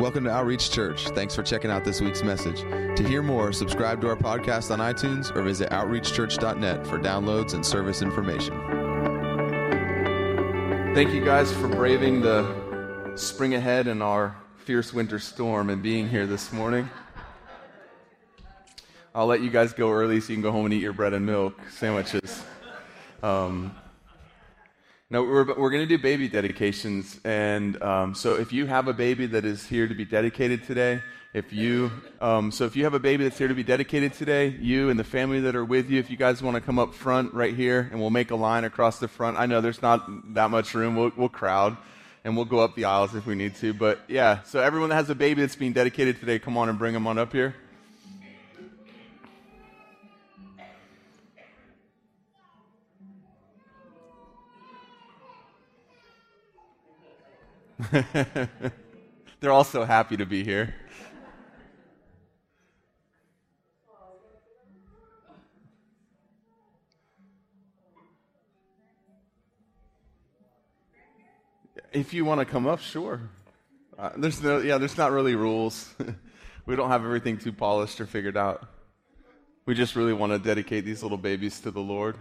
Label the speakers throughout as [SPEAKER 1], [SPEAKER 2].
[SPEAKER 1] Welcome to Outreach Church. Thanks for checking out this week's message. To hear more, subscribe to our podcast on iTunes or visit outreachchurch.net for downloads and service information. Thank you guys for braving the spring ahead and our fierce winter storm and being here this morning. I'll let you guys go early so you can go home and eat your bread and milk sandwiches. Um, no, we're, we're going to do baby dedications. And um, so if you have a baby that is here to be dedicated today, if you, um, so if you have a baby that's here to be dedicated today, you and the family that are with you, if you guys want to come up front right here and we'll make a line across the front. I know there's not that much room. We'll, we'll crowd and we'll go up the aisles if we need to. But yeah, so everyone that has a baby that's being dedicated today, come on and bring them on up here. They're all so happy to be here. If you want to come up, sure. Uh, there's no, yeah, there's not really rules. we don't have everything too polished or figured out. We just really want to dedicate these little babies to the Lord.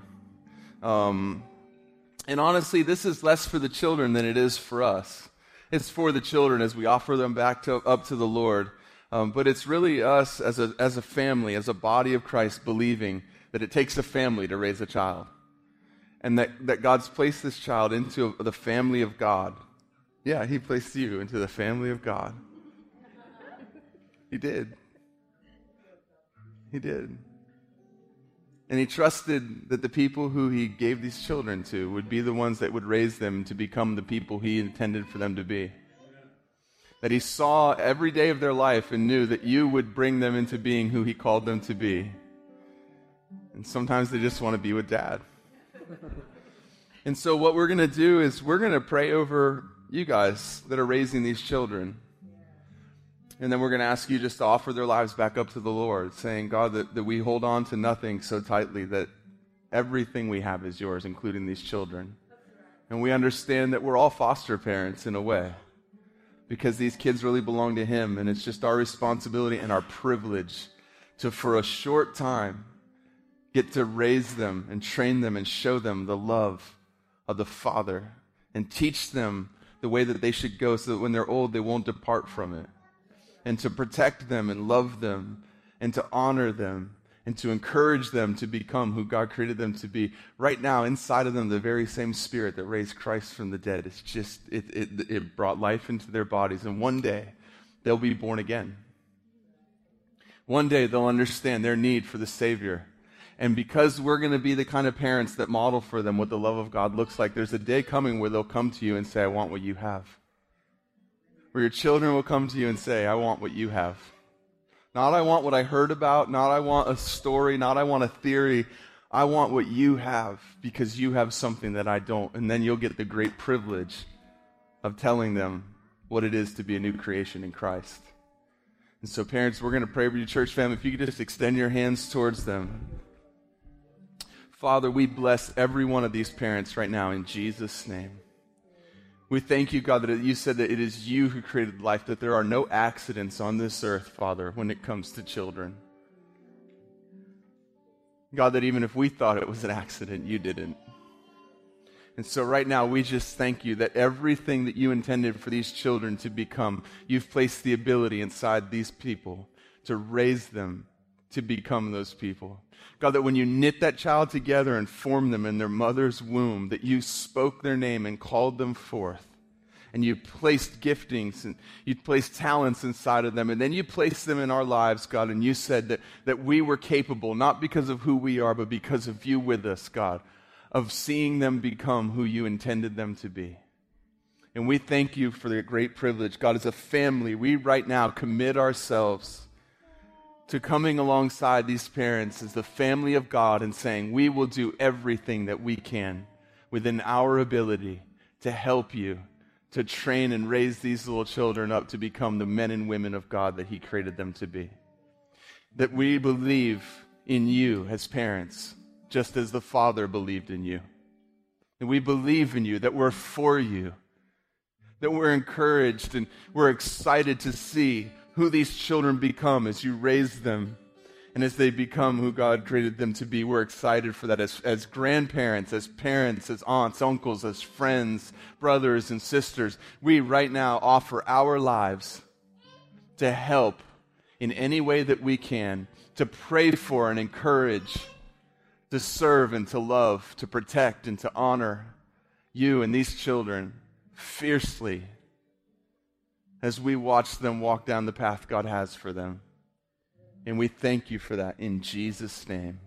[SPEAKER 1] Um, and honestly, this is less for the children than it is for us. It's for the children as we offer them back to, up to the Lord. Um, but it's really us as a, as a family, as a body of Christ, believing that it takes a family to raise a child. And that, that God's placed this child into the family of God. Yeah, He placed you into the family of God. He did. He did. And he trusted that the people who he gave these children to would be the ones that would raise them to become the people he intended for them to be. That he saw every day of their life and knew that you would bring them into being who he called them to be. And sometimes they just want to be with dad. and so, what we're going to do is we're going to pray over you guys that are raising these children. And then we're going to ask you just to offer their lives back up to the Lord, saying, God, that, that we hold on to nothing so tightly that everything we have is yours, including these children. And we understand that we're all foster parents in a way because these kids really belong to Him. And it's just our responsibility and our privilege to, for a short time, get to raise them and train them and show them the love of the Father and teach them the way that they should go so that when they're old, they won't depart from it and to protect them and love them and to honor them and to encourage them to become who God created them to be. Right now, inside of them, the very same spirit that raised Christ from the dead. It's just, it, it, it brought life into their bodies. And one day, they'll be born again. One day, they'll understand their need for the Savior. And because we're going to be the kind of parents that model for them what the love of God looks like, there's a day coming where they'll come to you and say, I want what you have where your children will come to you and say, I want what you have. Not I want what I heard about, not I want a story, not I want a theory. I want what you have because you have something that I don't. And then you'll get the great privilege of telling them what it is to be a new creation in Christ. And so, parents, we're going to pray for your church family. If you could just extend your hands towards them. Father, we bless every one of these parents right now in Jesus' name. We thank you, God, that you said that it is you who created life, that there are no accidents on this earth, Father, when it comes to children. God, that even if we thought it was an accident, you didn't. And so, right now, we just thank you that everything that you intended for these children to become, you've placed the ability inside these people to raise them to become those people. God, that when you knit that child together and formed them in their mother's womb, that you spoke their name and called them forth. And you placed giftings and you placed talents inside of them. And then you placed them in our lives, God. And you said that, that we were capable, not because of who we are, but because of you with us, God, of seeing them become who you intended them to be. And we thank you for the great privilege. God, as a family, we right now commit ourselves to coming alongside these parents as the family of God and saying, We will do everything that we can within our ability to help you to train and raise these little children up to become the men and women of God that He created them to be. That we believe in you as parents, just as the Father believed in you. And we believe in you, that we're for you, that we're encouraged and we're excited to see who these children become as you raise them and as they become who God created them to be. We're excited for that as, as grandparents, as parents, as aunts, uncles, as friends, brothers, and sisters. We right now offer our lives to help in any way that we can, to pray for and encourage, to serve and to love, to protect and to honor you and these children fiercely as we watch them walk down the path God has for them. And we thank you for that in Jesus' name.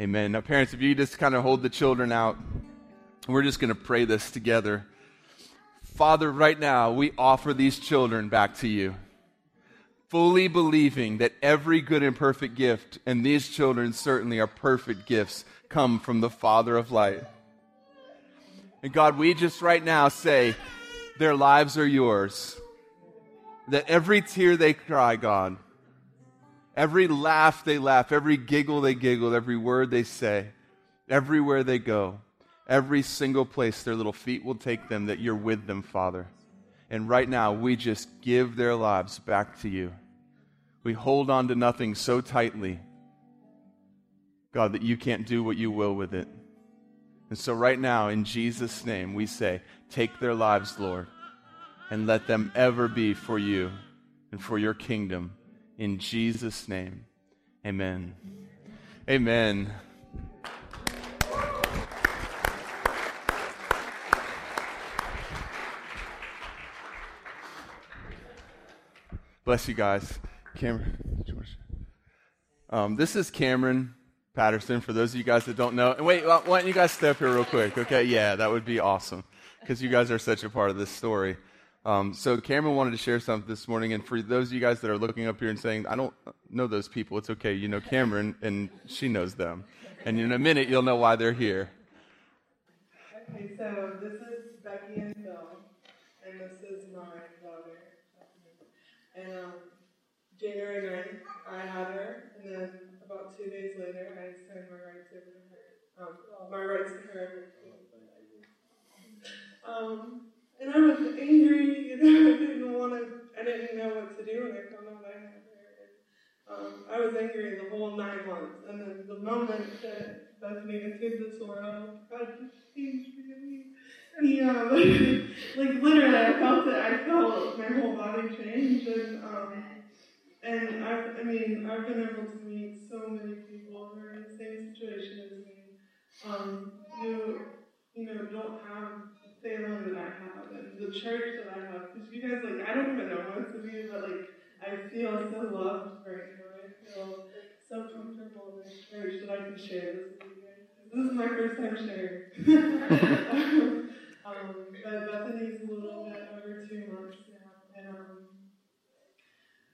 [SPEAKER 1] Amen. Now, parents, if you just kind of hold the children out, we're just going to pray this together. Father, right now, we offer these children back to you, fully believing that every good and perfect gift, and these children certainly are perfect gifts, come from the Father of light. And God, we just right now say, their lives are yours. That every tear they cry, God, every laugh they laugh, every giggle they giggle, every word they say, everywhere they go, every single place their little feet will take them, that you're with them, Father. And right now, we just give their lives back to you. We hold on to nothing so tightly, God, that you can't do what you will with it. And so, right now, in Jesus' name, we say, Take their lives, Lord, and let them ever be for you and for your kingdom. In Jesus' name, amen. Amen. Bless you guys. Cameron, um, this is Cameron. Patterson, for those of you guys that don't know. And wait, why don't you guys step here real quick? Okay, yeah, that would be awesome because you guys are such a part of this story. Um, so Cameron wanted to share something this morning, and for those of you guys that are looking up here and saying, "I don't know those people," it's okay. You know Cameron, and she knows them, and in a minute you'll know why they're here.
[SPEAKER 2] Okay, so this is Becky and Phil, and this is my daughter. And um, January 9th, I had her, and then about two days later, I signed my rights over to her. Um, my rights to her. Um, and I was angry, you know, I didn't want to, I didn't know what to do when I found out I had her. Um, I was angry the whole nine months, and then the moment that Bethany entered this world, God just changed me. Um, like literally, I felt it. I felt my whole body change, and um, and I've, I mean, I've been able to meet so many people who are in the same situation as me, um, who, you know, don't have the family that I have and the church that I have. Because you guys, like, I don't even know what to do, but, like, I feel so loved right now. I feel so comfortable in this church that I can share this with you guys. This is my first time sharing. um, but Bethany's a little bit over two months now. And, um,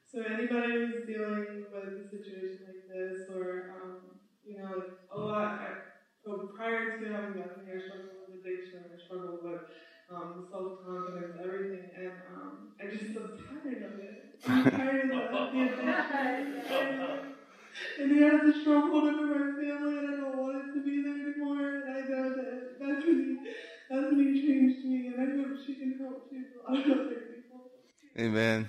[SPEAKER 2] so anybody who's dealing with a situation like this, or um, you know, like a lot. I, so prior to having Bethany, I struggled with addiction. I struggled with um, self confidence, everything, and um, I just am tired of it. I'm tired of the addiction. And they have to struggle over my family, and I don't want it to be there anymore. And I know that Bethany, Bethany changed me, and I hope she can help people, other people.
[SPEAKER 1] Amen.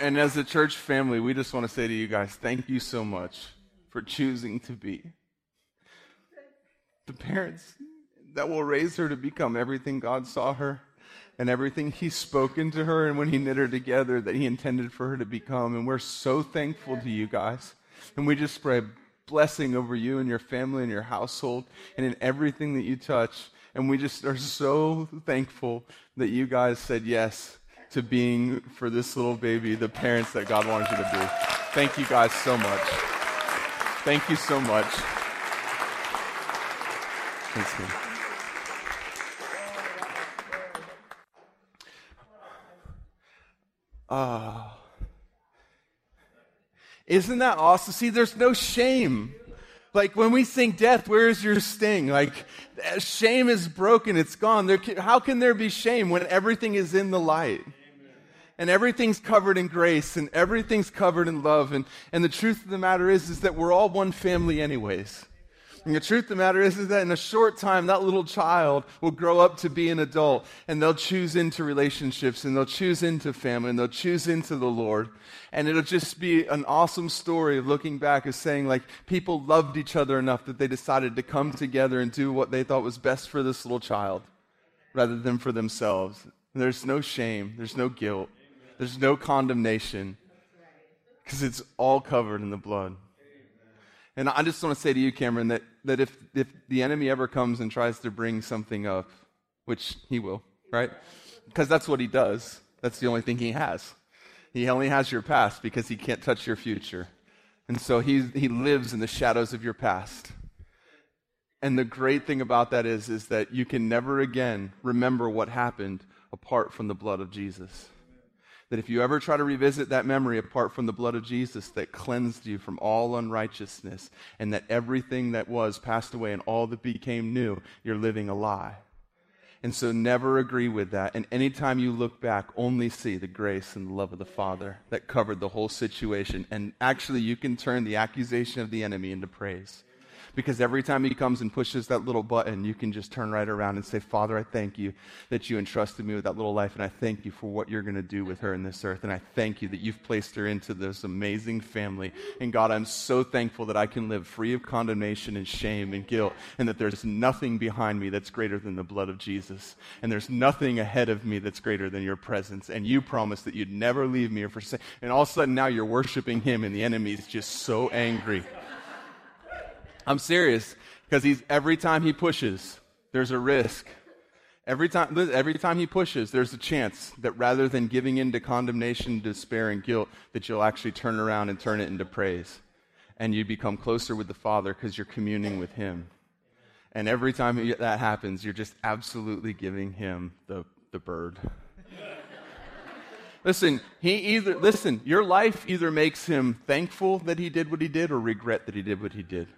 [SPEAKER 1] And as a church family, we just want to say to you guys, thank you so much for choosing to be the parents that will raise her to become everything God saw her and everything He's spoken to her and when He knit her together that He intended for her to become. And we're so thankful to you guys. And we just pray blessing over you and your family and your household and in everything that you touch. And we just are so thankful that you guys said yes to being for this little baby the parents that God wanted you to be. Thank you guys so much. Thank you so much. Thanks, man. Ah. Isn't that awesome? See, there's no shame. Like when we sing death, where is your sting? Like shame is broken, it's gone. There can, how can there be shame when everything is in the light? And everything's covered in grace and everything's covered in love. And, and the truth of the matter is, is that we're all one family anyways. And the truth of the matter is, is that in a short time, that little child will grow up to be an adult and they'll choose into relationships and they'll choose into family and they'll choose into the Lord. And it'll just be an awesome story of looking back as saying like people loved each other enough that they decided to come together and do what they thought was best for this little child rather than for themselves. And There's no shame. There's no guilt. There's no condemnation because it's all covered in the blood. And I just want to say to you, Cameron, that, that if, if the enemy ever comes and tries to bring something up, which he will, right? Because that's what he does. That's the only thing he has. He only has your past because he can't touch your future. And so he, he lives in the shadows of your past. And the great thing about that is, is that you can never again remember what happened apart from the blood of Jesus. That if you ever try to revisit that memory apart from the blood of Jesus that cleansed you from all unrighteousness, and that everything that was passed away and all that became new, you're living a lie. And so never agree with that. And anytime you look back, only see the grace and the love of the Father that covered the whole situation. And actually, you can turn the accusation of the enemy into praise. Because every time he comes and pushes that little button, you can just turn right around and say, Father, I thank you that you entrusted me with that little life, and I thank you for what you're going to do with her in this earth. And I thank you that you've placed her into this amazing family. And God, I'm so thankful that I can live free of condemnation and shame and guilt, and that there's nothing behind me that's greater than the blood of Jesus. And there's nothing ahead of me that's greater than your presence. And you promised that you'd never leave me or forsake. And all of a sudden now you're worshiping him, and the enemy's just so angry. I'm serious because he's every time he pushes, there's a risk. Every time, every time he pushes, there's a chance that rather than giving in to condemnation, despair, and guilt, that you'll actually turn around and turn it into praise. And you become closer with the Father because you're communing with Him. And every time that happens, you're just absolutely giving Him the, the bird. listen, he either, listen, your life either makes Him thankful that He did what He did or regret that He did what He did.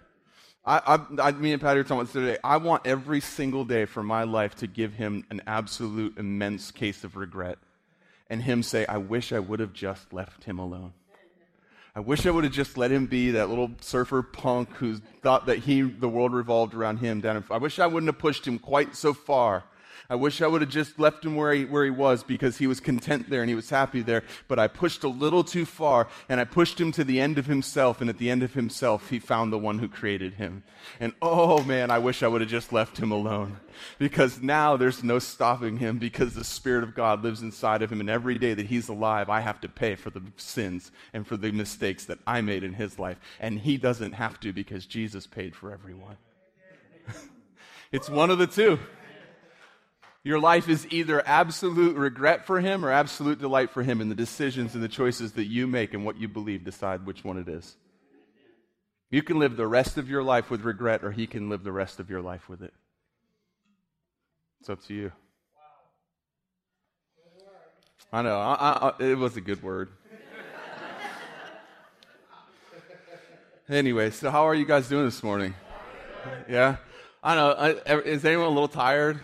[SPEAKER 1] I, I, I, me and Patty were talking about today. I want every single day for my life to give him an absolute immense case of regret, and him say, "I wish I would have just left him alone. I wish I would have just let him be that little surfer punk who thought that he, the world revolved around him. Down, in, I wish I wouldn't have pushed him quite so far." I wish I would have just left him where he, where he was because he was content there and he was happy there. But I pushed a little too far and I pushed him to the end of himself. And at the end of himself, he found the one who created him. And oh man, I wish I would have just left him alone because now there's no stopping him because the Spirit of God lives inside of him. And every day that he's alive, I have to pay for the sins and for the mistakes that I made in his life. And he doesn't have to because Jesus paid for everyone. it's one of the two. Your life is either absolute regret for Him or absolute delight for Him, and the decisions and the choices that you make and what you believe decide which one it is. You can live the rest of your life with regret, or He can live the rest of your life with it. It's up to you. I know. I, I, it was a good word. anyway, so how are you guys doing this morning? Yeah? I know. Is anyone a little tired?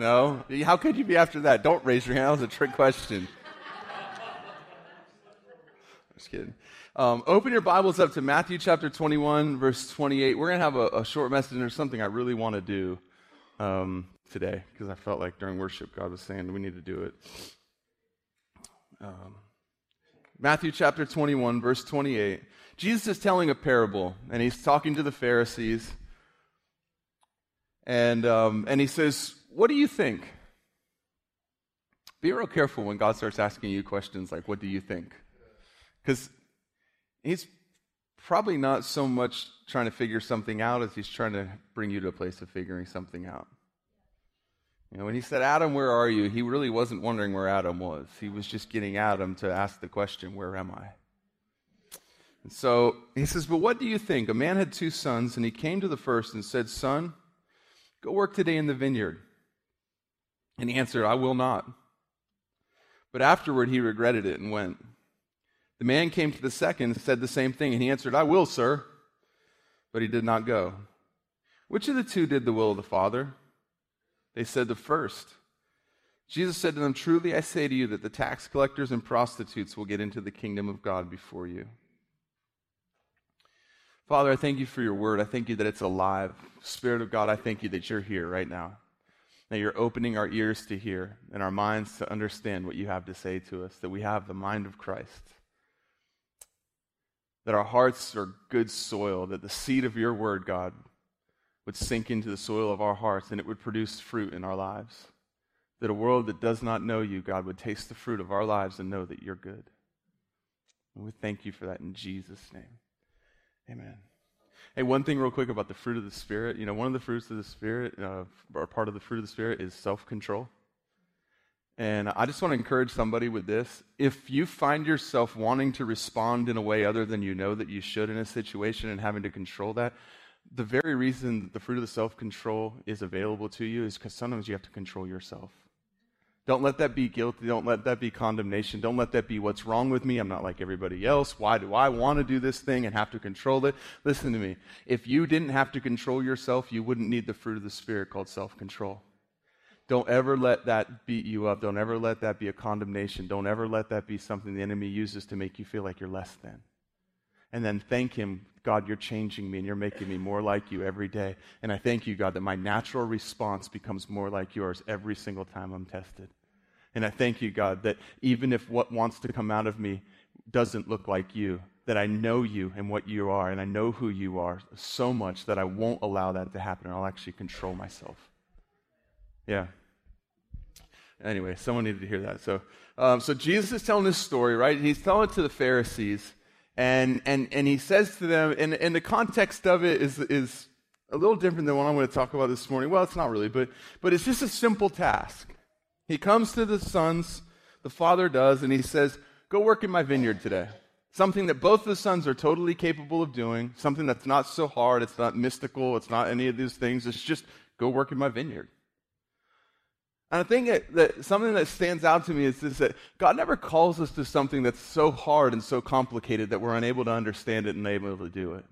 [SPEAKER 1] No? How could you be after that? Don't raise your hand. That was a trick question. Just kidding. Um, open your Bibles up to Matthew chapter 21, verse 28. We're going to have a, a, short message, and there's something I really want to do um, today because I felt like during worship God was saying we need to do it. Um, Matthew chapter 21, verse 28. Jesus is telling a parable, and he's talking to the Pharisees. And, um, and he says, what do you think? Be real careful when God starts asking you questions like, What do you think? Because He's probably not so much trying to figure something out as He's trying to bring you to a place of figuring something out. You know, when He said, Adam, where are you? He really wasn't wondering where Adam was. He was just getting Adam to ask the question, Where am I? And so he says, But what do you think? A man had two sons, and he came to the first and said, Son, go work today in the vineyard. And he answered, I will not. But afterward he regretted it and went. The man came to the second and said the same thing, and he answered, I will, sir. But he did not go. Which of the two did the will of the Father? They said, The first. Jesus said to them, Truly I say to you that the tax collectors and prostitutes will get into the kingdom of God before you. Father, I thank you for your word. I thank you that it's alive. Spirit of God, I thank you that you're here right now. That you're opening our ears to hear and our minds to understand what you have to say to us, that we have the mind of Christ. That our hearts are good soil, that the seed of your word, God, would sink into the soil of our hearts and it would produce fruit in our lives that a world that does not know you, God, would taste the fruit of our lives and know that you're good. And we thank you for that in Jesus' name. Amen. Hey, one thing real quick about the fruit of the Spirit. You know, one of the fruits of the Spirit, uh, or part of the fruit of the Spirit, is self control. And I just want to encourage somebody with this. If you find yourself wanting to respond in a way other than you know that you should in a situation and having to control that, the very reason the fruit of the self control is available to you is because sometimes you have to control yourself. Don't let that be guilty. Don't let that be condemnation. Don't let that be what's wrong with me. I'm not like everybody else. Why do I want to do this thing and have to control it? Listen to me. If you didn't have to control yourself, you wouldn't need the fruit of the Spirit called self control. Don't ever let that beat you up. Don't ever let that be a condemnation. Don't ever let that be something the enemy uses to make you feel like you're less than. And then thank Him, God, you're changing me and you're making me more like you every day. And I thank you, God, that my natural response becomes more like yours every single time I'm tested. And I thank you, God, that even if what wants to come out of me doesn't look like you, that I know you and what you are, and I know who you are so much that I won't allow that to happen, and I'll actually control myself. Yeah. Anyway, someone needed to hear that. So, um, so Jesus is telling this story, right? He's telling it to the Pharisees, and and and he says to them, and, and the context of it is is a little different than what I'm going to talk about this morning. Well, it's not really, but but it's just a simple task. He comes to the sons, the father does, and he says, Go work in my vineyard today. Something that both the sons are totally capable of doing, something that's not so hard, it's not mystical, it's not any of these things. It's just go work in my vineyard. And I think that, that, something that stands out to me is this that God never calls us to something that's so hard and so complicated that we're unable to understand it and able to do it.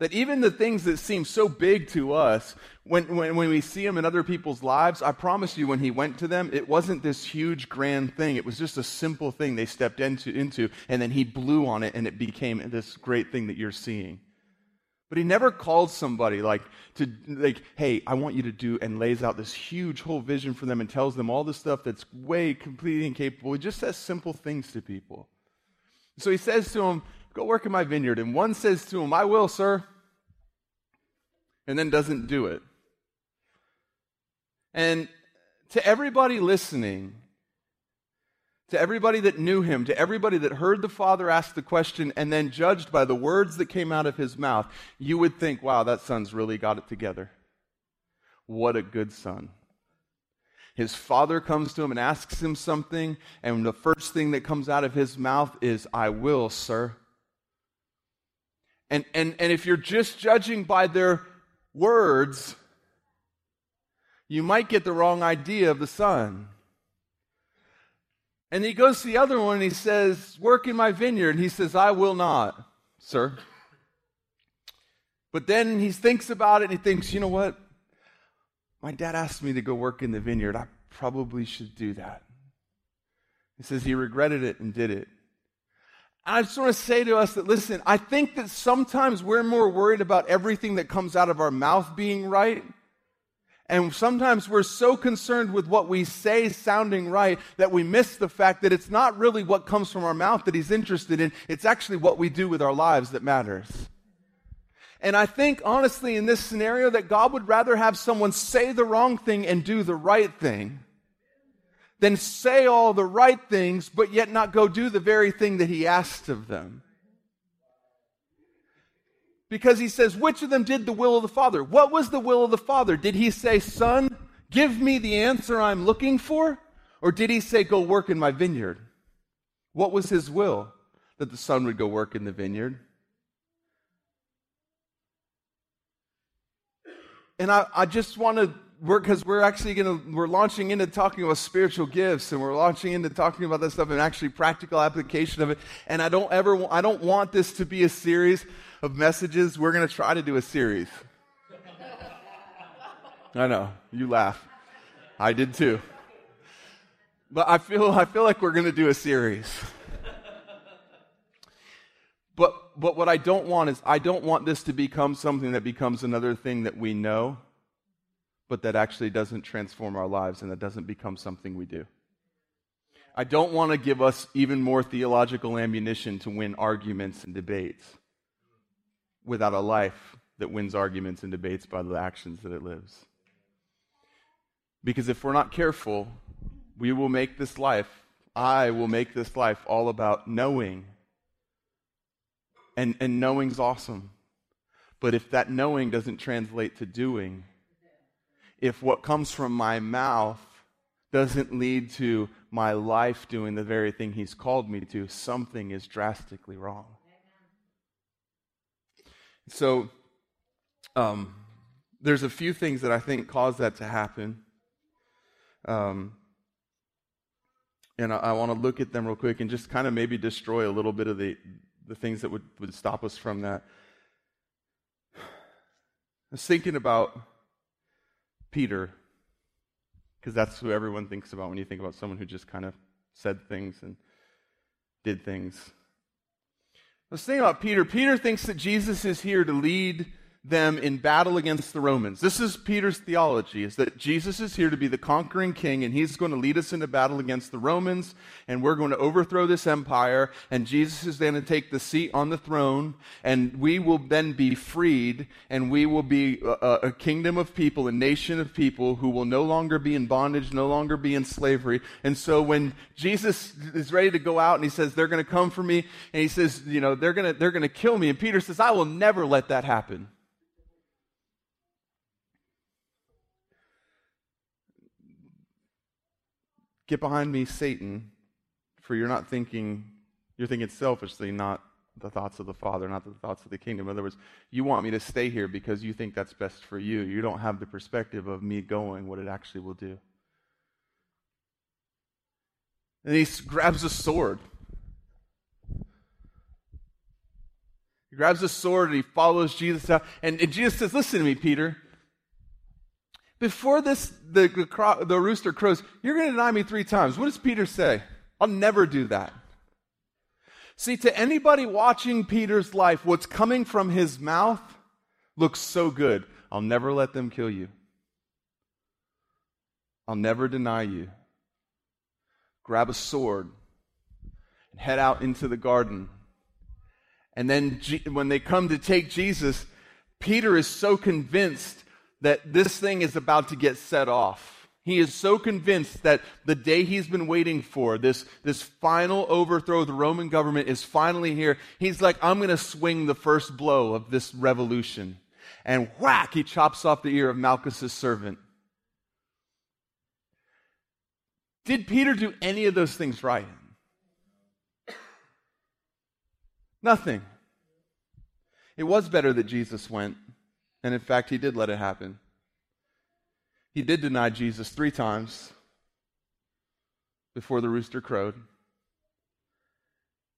[SPEAKER 1] That even the things that seem so big to us, when, when, when we see them in other people's lives, I promise you, when he went to them, it wasn't this huge grand thing. It was just a simple thing they stepped into, into and then he blew on it, and it became this great thing that you're seeing. But he never called somebody like to like, hey, I want you to do and lays out this huge whole vision for them and tells them all the stuff that's way completely incapable. He just says simple things to people. So he says to him, Go work in my vineyard. And one says to him, I will, sir and then doesn't do it. And to everybody listening, to everybody that knew him, to everybody that heard the Father ask the question and then judged by the words that came out of his mouth, you would think, wow, that son's really got it together. What a good son. His father comes to him and asks him something, and the first thing that comes out of his mouth is, I will, sir. And, and, and if you're just judging by their words, you might get the wrong idea of the son. And he goes to the other one and he says, Work in my vineyard. And he says, I will not, sir. But then he thinks about it and he thinks, You know what? My dad asked me to go work in the vineyard. I probably should do that. He says he regretted it and did it. I just want to say to us that, listen, I think that sometimes we're more worried about everything that comes out of our mouth being right. And sometimes we're so concerned with what we say sounding right that we miss the fact that it's not really what comes from our mouth that he's interested in. It's actually what we do with our lives that matters. And I think, honestly, in this scenario, that God would rather have someone say the wrong thing and do the right thing than say all the right things, but yet not go do the very thing that he asked of them. Because he says, which of them did the will of the Father? What was the will of the Father? Did he say, Son, give me the answer I'm looking for? Or did he say, Go work in my vineyard? What was his will? That the son would go work in the vineyard. And I, I just want to we're because we're actually going to we're launching into talking about spiritual gifts and we're launching into talking about that stuff and actually practical application of it and i don't ever i don't want this to be a series of messages we're going to try to do a series i know you laugh i did too But I feel, I feel like we're going to do a series. but, but what I don't want is, I don't want this to become something that becomes another thing that we know, but that actually doesn't transform our lives and that doesn't become something we do. I don't want to give us even more theological ammunition to win arguments and debates without a life that wins arguments and debates by the actions that it lives. Because if we're not careful, we will make this life, I will make this life all about knowing. And, and knowing's awesome. But if that knowing doesn't translate to doing, if what comes from my mouth doesn't lead to my life doing the very thing He's called me to, something is drastically wrong. So, um, there's a few things that I think cause that to happen. Um, and I, I want to look at them real quick and just kind of maybe destroy a little bit of the, the things that would, would stop us from that. I was thinking about Peter because that's who everyone thinks about when you think about someone who just kind of said things and did things. I was thinking about Peter. Peter thinks that Jesus is here to lead them in battle against the Romans. This is Peter's theology is that Jesus is here to be the conquering king and he's going to lead us into battle against the Romans and we're going to overthrow this empire and Jesus is going to take the seat on the throne and we will then be freed and we will be a, a kingdom of people, a nation of people who will no longer be in bondage, no longer be in slavery. And so when Jesus is ready to go out and he says they're going to come for me and he says, you know, they're going to they're going to kill me and Peter says I will never let that happen. Get behind me, Satan, for you're not thinking, you're thinking selfishly, not the thoughts of the Father, not the thoughts of the kingdom. In other words, you want me to stay here because you think that's best for you. You don't have the perspective of me going, what it actually will do. And he grabs a sword. He grabs a sword and he follows Jesus out. And, and Jesus says, Listen to me, Peter. Before this, the, the, the rooster crows, you're going to deny me three times. What does Peter say? I'll never do that. See, to anybody watching Peter's life, what's coming from his mouth looks so good. I'll never let them kill you. I'll never deny you. Grab a sword and head out into the garden. And then, when they come to take Jesus, Peter is so convinced that this thing is about to get set off. He is so convinced that the day he's been waiting for, this, this final overthrow of the Roman government, is finally here. He's like, I'm going to swing the first blow of this revolution. And whack, he chops off the ear of Malchus's servant. Did Peter do any of those things right? Nothing. It was better that Jesus went. And in fact, he did let it happen. He did deny Jesus three times before the rooster crowed.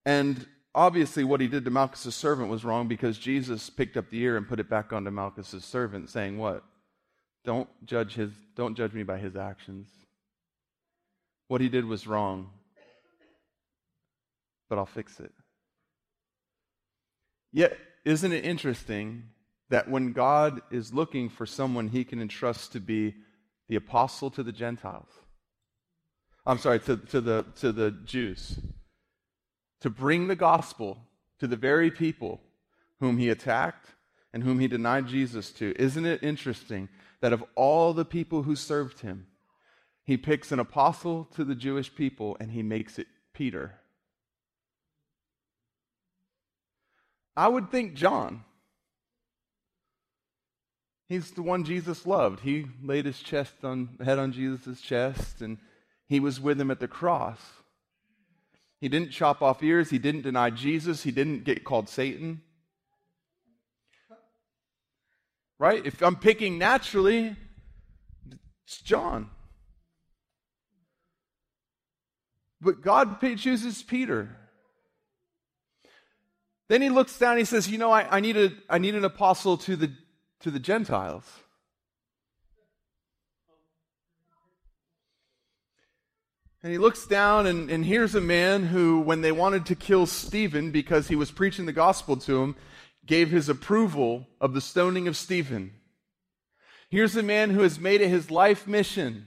[SPEAKER 1] And obviously, what he did to Malchus' servant was wrong because Jesus picked up the ear and put it back onto Malchus' servant, saying, What? Don't judge, his, don't judge me by his actions. What he did was wrong, but I'll fix it. Yet, isn't it interesting that when God is looking for someone he can entrust to be the apostle to the Gentiles, I'm sorry, to, to, the, to the Jews, to bring the gospel to the very people whom he attacked and whom he denied Jesus to, isn't it interesting that of all the people who served him, he picks an apostle to the Jewish people and he makes it Peter? I would think John He's the one Jesus loved. He laid his chest on, head on Jesus' chest, and he was with him at the cross. He didn't chop off ears. He didn't deny Jesus. He didn't get called Satan. Right? If I'm picking naturally, it's John. But God chooses Peter. Then he looks down and he says, You know, I, I, need, a, I need an apostle to the to the Gentiles. And he looks down, and, and here's a man who, when they wanted to kill Stephen because he was preaching the gospel to him, gave his approval of the stoning of Stephen. Here's a man who has made it his life mission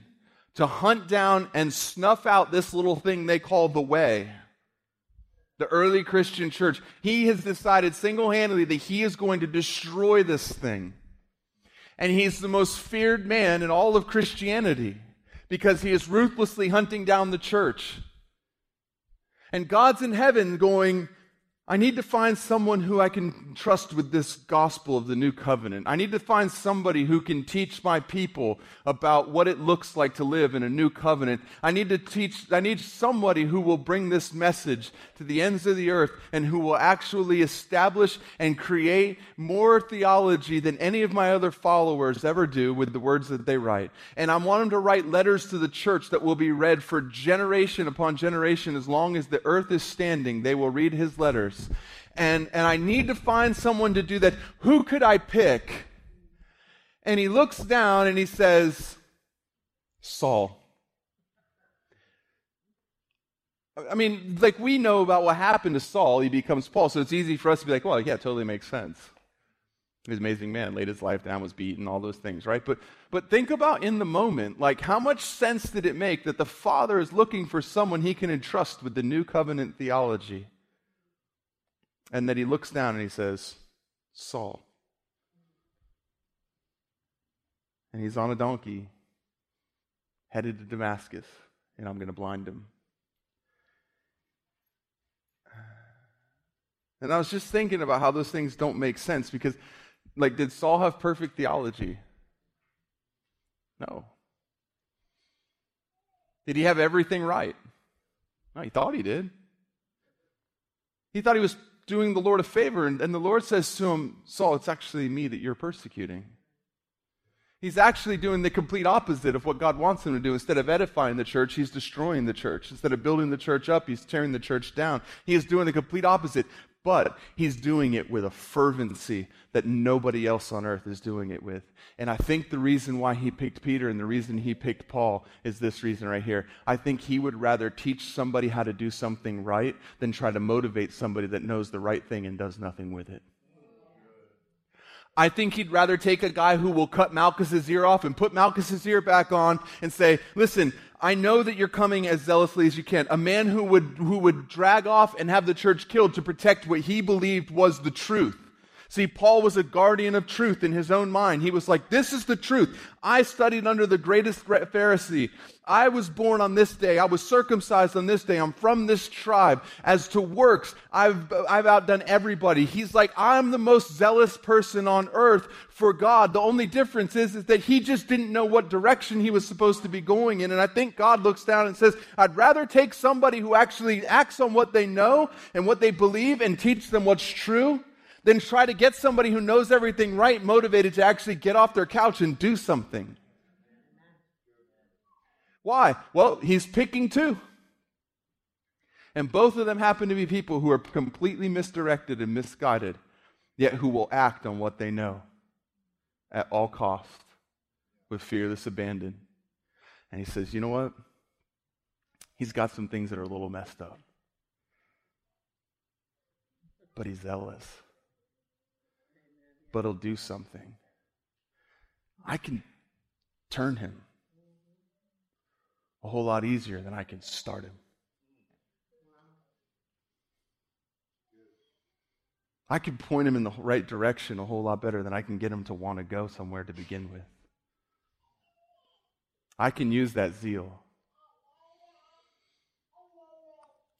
[SPEAKER 1] to hunt down and snuff out this little thing they call the way. The early Christian church. He has decided single handedly that he is going to destroy this thing. And he's the most feared man in all of Christianity because he is ruthlessly hunting down the church. And God's in heaven going, I need to find someone who I can trust with this gospel of the new covenant. I need to find somebody who can teach my people about what it looks like to live in a new covenant. I need to teach, I need somebody who will bring this message to the ends of the earth and who will actually establish and create more theology than any of my other followers ever do with the words that they write. And I want them to write letters to the church that will be read for generation upon generation as long as the earth is standing. They will read his letters and, and I need to find someone to do that. Who could I pick? And he looks down and he says, Saul. I mean, like we know about what happened to Saul, he becomes Paul, so it's easy for us to be like, well, yeah, totally makes sense. He's an amazing man, laid his life down, was beaten, all those things, right? But but think about in the moment, like how much sense did it make that the Father is looking for someone he can entrust with the new covenant theology? And that he looks down and he says, Saul. And he's on a donkey, headed to Damascus, and I'm going to blind him. And I was just thinking about how those things don't make sense because, like, did Saul have perfect theology? No. Did he have everything right? No, he thought he did. He thought he was doing the Lord a favor. And, and the Lord says to him, Saul, it's actually me that you're persecuting. He's actually doing the complete opposite of what God wants him to do. Instead of edifying the church, he's destroying the church. Instead of building the church up, he's tearing the church down. He is doing the complete opposite but he's doing it with a fervency that nobody else on earth is doing it with. And I think the reason why he picked Peter and the reason he picked Paul is this reason right here. I think he would rather teach somebody how to do something right than try to motivate somebody that knows the right thing and does nothing with it. I think he'd rather take a guy who will cut Malchus's ear off and put Malchus's ear back on and say, listen, I know that you're coming as zealously as you can. A man who would, who would drag off and have the church killed to protect what he believed was the truth. See, Paul was a guardian of truth in his own mind. He was like, This is the truth. I studied under the greatest Pharisee. I was born on this day. I was circumcised on this day. I'm from this tribe. As to works, I've, I've outdone everybody. He's like, I'm the most zealous person on earth for God. The only difference is, is that he just didn't know what direction he was supposed to be going in. And I think God looks down and says, I'd rather take somebody who actually acts on what they know and what they believe and teach them what's true than try to get somebody who knows everything right motivated to actually get off their couch and do something. Why? Well, he's picking two. And both of them happen to be people who are completely misdirected and misguided, yet who will act on what they know at all cost with fearless abandon. And he says, You know what? He's got some things that are a little messed up. But he's zealous but he'll do something. I can turn him a whole lot easier than I can start him. I can point him in the right direction a whole lot better than I can get him to want to go somewhere to begin with. I can use that zeal.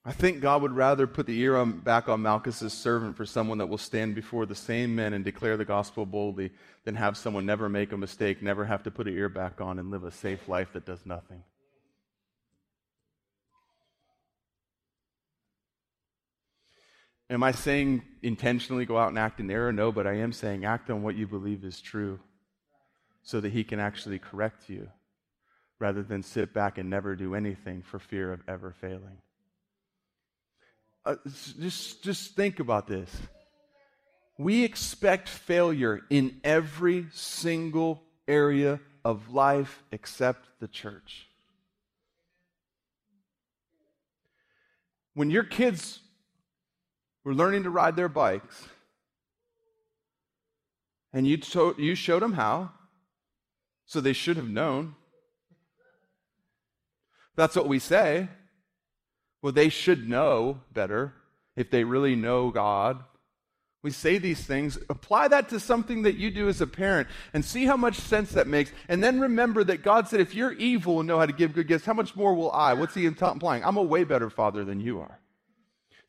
[SPEAKER 1] I think God would rather put the ear on, back on Malchus's servant for someone that will stand before the same men and declare the gospel boldly than have someone never make a mistake, never have to put an ear back on, and live a safe life that does nothing. Am I saying intentionally go out and act in error? No, but I am saying act on what you believe is true so that he can actually correct you rather than sit back and never do anything for fear of ever failing. Uh, just, just think about this. We expect failure in every single area of life except the church. when your kids were learning to ride their bikes, and you, to- you showed them how, so they should have known. That's what we say. Well, they should know better if they really know God. We say these things, apply that to something that you do as a parent, and see how much sense that makes. And then remember that God said, if you're evil and know how to give good gifts, how much more will I? What's he implying? I'm a way better father than you are.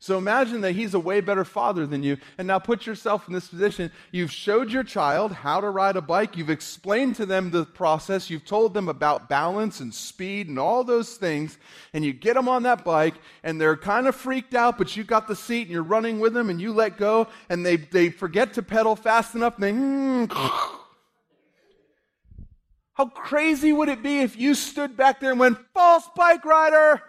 [SPEAKER 1] So imagine that he's a way better father than you. And now put yourself in this position. You've showed your child how to ride a bike. You've explained to them the process. You've told them about balance and speed and all those things. And you get them on that bike and they're kind of freaked out, but you got the seat and you're running with them and you let go and they, they forget to pedal fast enough and they, mm, how crazy would it be if you stood back there and went, false bike rider?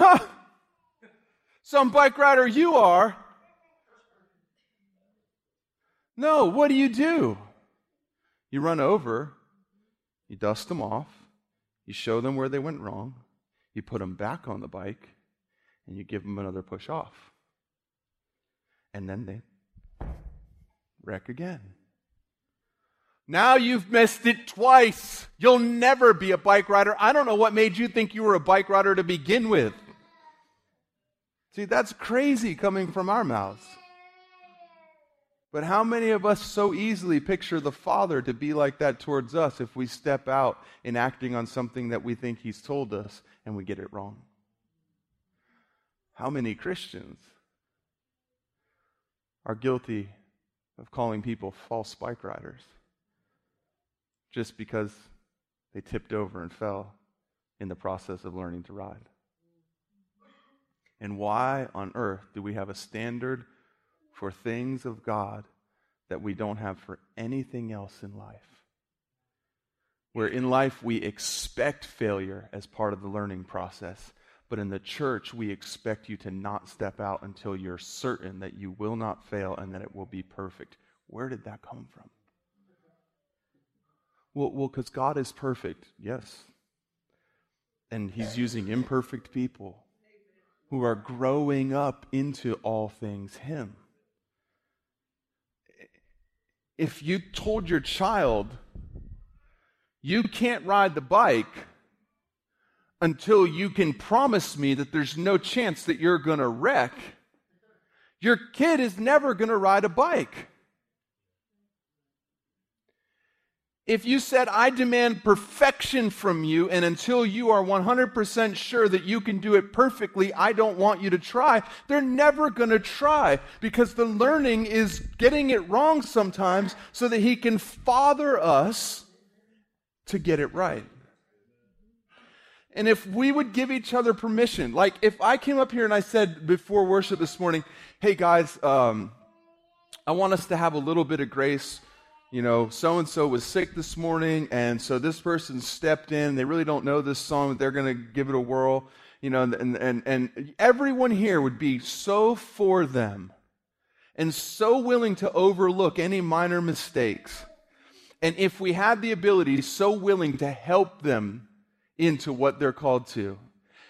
[SPEAKER 1] Some bike rider you are. No, what do you do? You run over, you dust them off, you show them where they went wrong, you put them back on the bike, and you give them another push off. And then they wreck again. Now you've missed it twice. You'll never be a bike rider. I don't know what made you think you were a bike rider to begin with. See, that's crazy coming from our mouths. But how many of us so easily picture the Father to be like that towards us if we step out in acting on something that we think He's told us and we get it wrong? How many Christians are guilty of calling people false bike riders just because they tipped over and fell in the process of learning to ride? And why on earth do we have a standard for things of God that we don't have for anything else in life? Where in life we expect failure as part of the learning process, but in the church we expect you to not step out until you're certain that you will not fail and that it will be perfect. Where did that come from? Well, well, because God is perfect, yes. And He's using imperfect people who are growing up into all things Him. If you told your child, you can't ride the bike until you can promise me that there's no chance that you're going to wreck, your kid is never going to ride a bike. If you said, I demand perfection from you, and until you are 100% sure that you can do it perfectly, I don't want you to try, they're never going to try because the learning is getting it wrong sometimes so that He can father us to get it right. And if we would give each other permission, like if I came up here and I said before worship this morning, hey guys, um, I want us to have a little bit of grace you know, so and so was sick this morning, and so this person stepped in. They really don't know this song, but they're going to give it a whirl. You know, and, and, and everyone here would be so for them and so willing to overlook any minor mistakes. And if we had the ability, so willing to help them into what they're called to,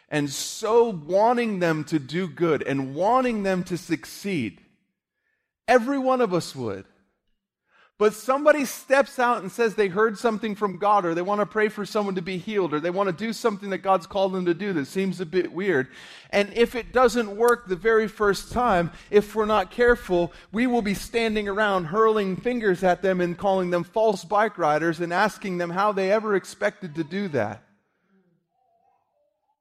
[SPEAKER 1] and so wanting them to do good and wanting them to succeed, every one of us would. But somebody steps out and says they heard something from God, or they want to pray for someone to be healed, or they want to do something that God's called them to do that seems a bit weird. And if it doesn't work the very first time, if we're not careful, we will be standing around hurling fingers at them and calling them false bike riders and asking them how they ever expected to do that.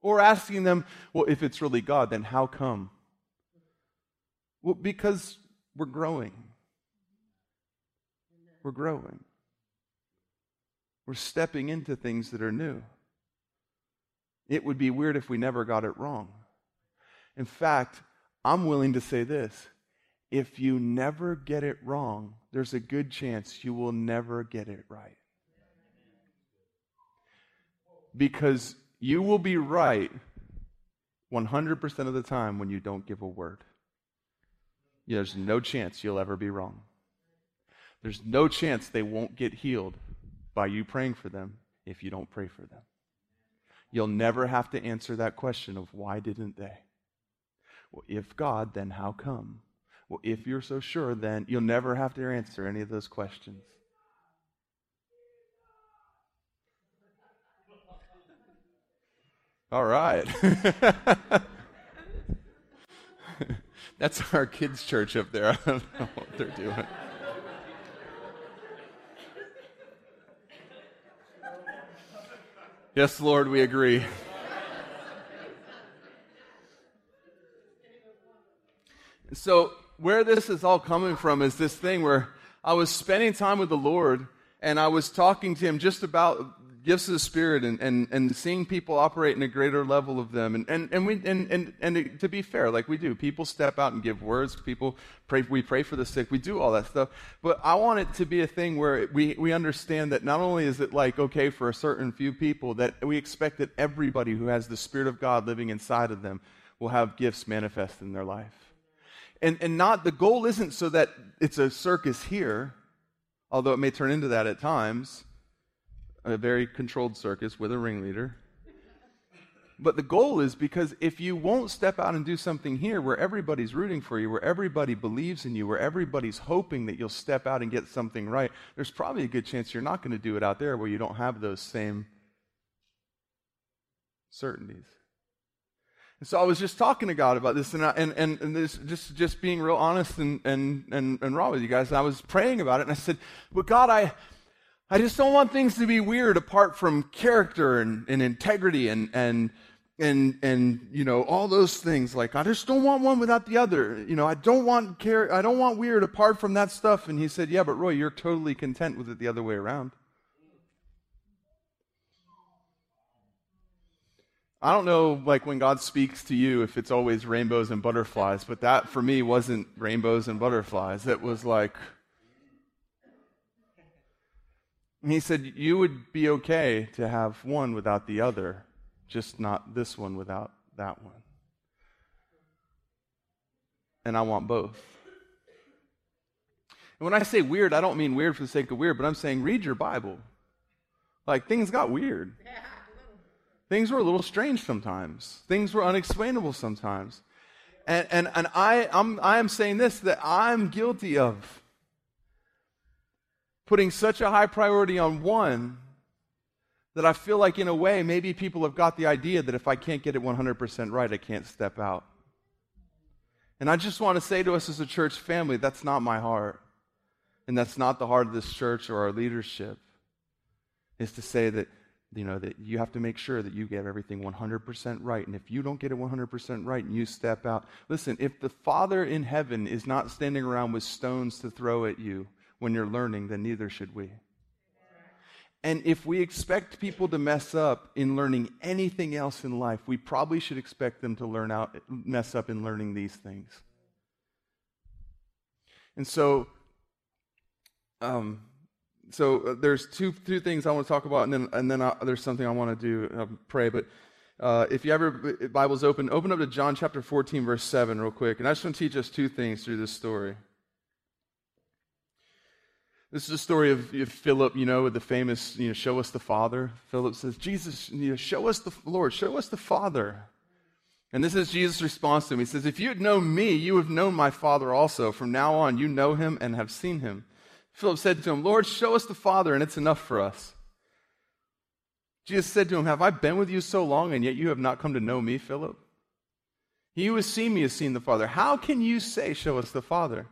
[SPEAKER 1] Or asking them, well, if it's really God, then how come? Well, because we're growing. We're growing. We're stepping into things that are new. It would be weird if we never got it wrong. In fact, I'm willing to say this if you never get it wrong, there's a good chance you will never get it right. Because you will be right 100% of the time when you don't give a word. There's no chance you'll ever be wrong. There's no chance they won't get healed by you praying for them if you don't pray for them. You'll never have to answer that question of why didn't they? Well, if God, then how come? Well, if you're so sure, then you'll never have to answer any of those questions. All right. That's our kids' church up there. I don't know what they're doing. Yes, Lord, we agree. So, where this is all coming from is this thing where I was spending time with the Lord and I was talking to Him just about gifts of the Spirit and, and, and seeing people operate in a greater level of them. And, and, and, we, and, and, and to be fair, like we do, people step out and give words. People pray, we pray for the sick. We do all that stuff. But I want it to be a thing where we, we understand that not only is it like okay for a certain few people, that we expect that everybody who has the Spirit of God living inside of them will have gifts manifest in their life. And, and not, the goal isn't so that it's a circus here, although it may turn into that at times a very controlled circus with a ringleader. But the goal is because if you won't step out and do something here where everybody's rooting for you, where everybody believes in you, where everybody's hoping that you'll step out and get something right, there's probably a good chance you're not going to do it out there where you don't have those same certainties. And so I was just talking to God about this, and I, and, and, and this, just just being real honest and, and and and raw with you guys. And I was praying about it, and I said, "But God, I I just don't want things to be weird apart from character and, and integrity and, and, and, and, you know, all those things. Like, I just don't want one without the other. You know, I don't want care, I don't want weird apart from that stuff. And he said, yeah, but Roy, you're totally content with it the other way around. I don't know, like when God speaks to you, if it's always rainbows and butterflies, but that for me wasn't rainbows and butterflies. It was like, and he said, You would be okay to have one without the other, just not this one without that one. And I want both. And when I say weird, I don't mean weird for the sake of weird, but I'm saying read your Bible. Like things got weird. Things were a little strange sometimes. Things were unexplainable sometimes. And, and, and I, I'm, I am saying this that I'm guilty of putting such a high priority on one that I feel like, in a way, maybe people have got the idea that if I can't get it 100% right, I can't step out. And I just want to say to us as a church family, that's not my heart. And that's not the heart of this church or our leadership. Is to say that, you know, that you have to make sure that you get everything 100% right. And if you don't get it 100% right and you step out, listen, if the Father in heaven is not standing around with stones to throw at you, when you're learning, then neither should we. And if we expect people to mess up in learning anything else in life, we probably should expect them to learn out, mess up in learning these things. And so, um, so uh, there's two two things I want to talk about, and then and then I, there's something I want to do, uh, pray. But uh, if you ever Bible's open, open up to John chapter 14, verse 7, real quick, and I just want to teach us two things through this story. This is a story of, of Philip, you know, with the famous, you know, show us the Father. Philip says, Jesus, you know, show us the Lord, show us the Father. And this is Jesus' response to him. He says, If you had known me, you would have known my Father also. From now on, you know him and have seen him. Philip said to him, Lord, show us the Father, and it's enough for us. Jesus said to him, Have I been with you so long, and yet you have not come to know me, Philip? He who has seen me has seen the Father. How can you say, Show us the Father?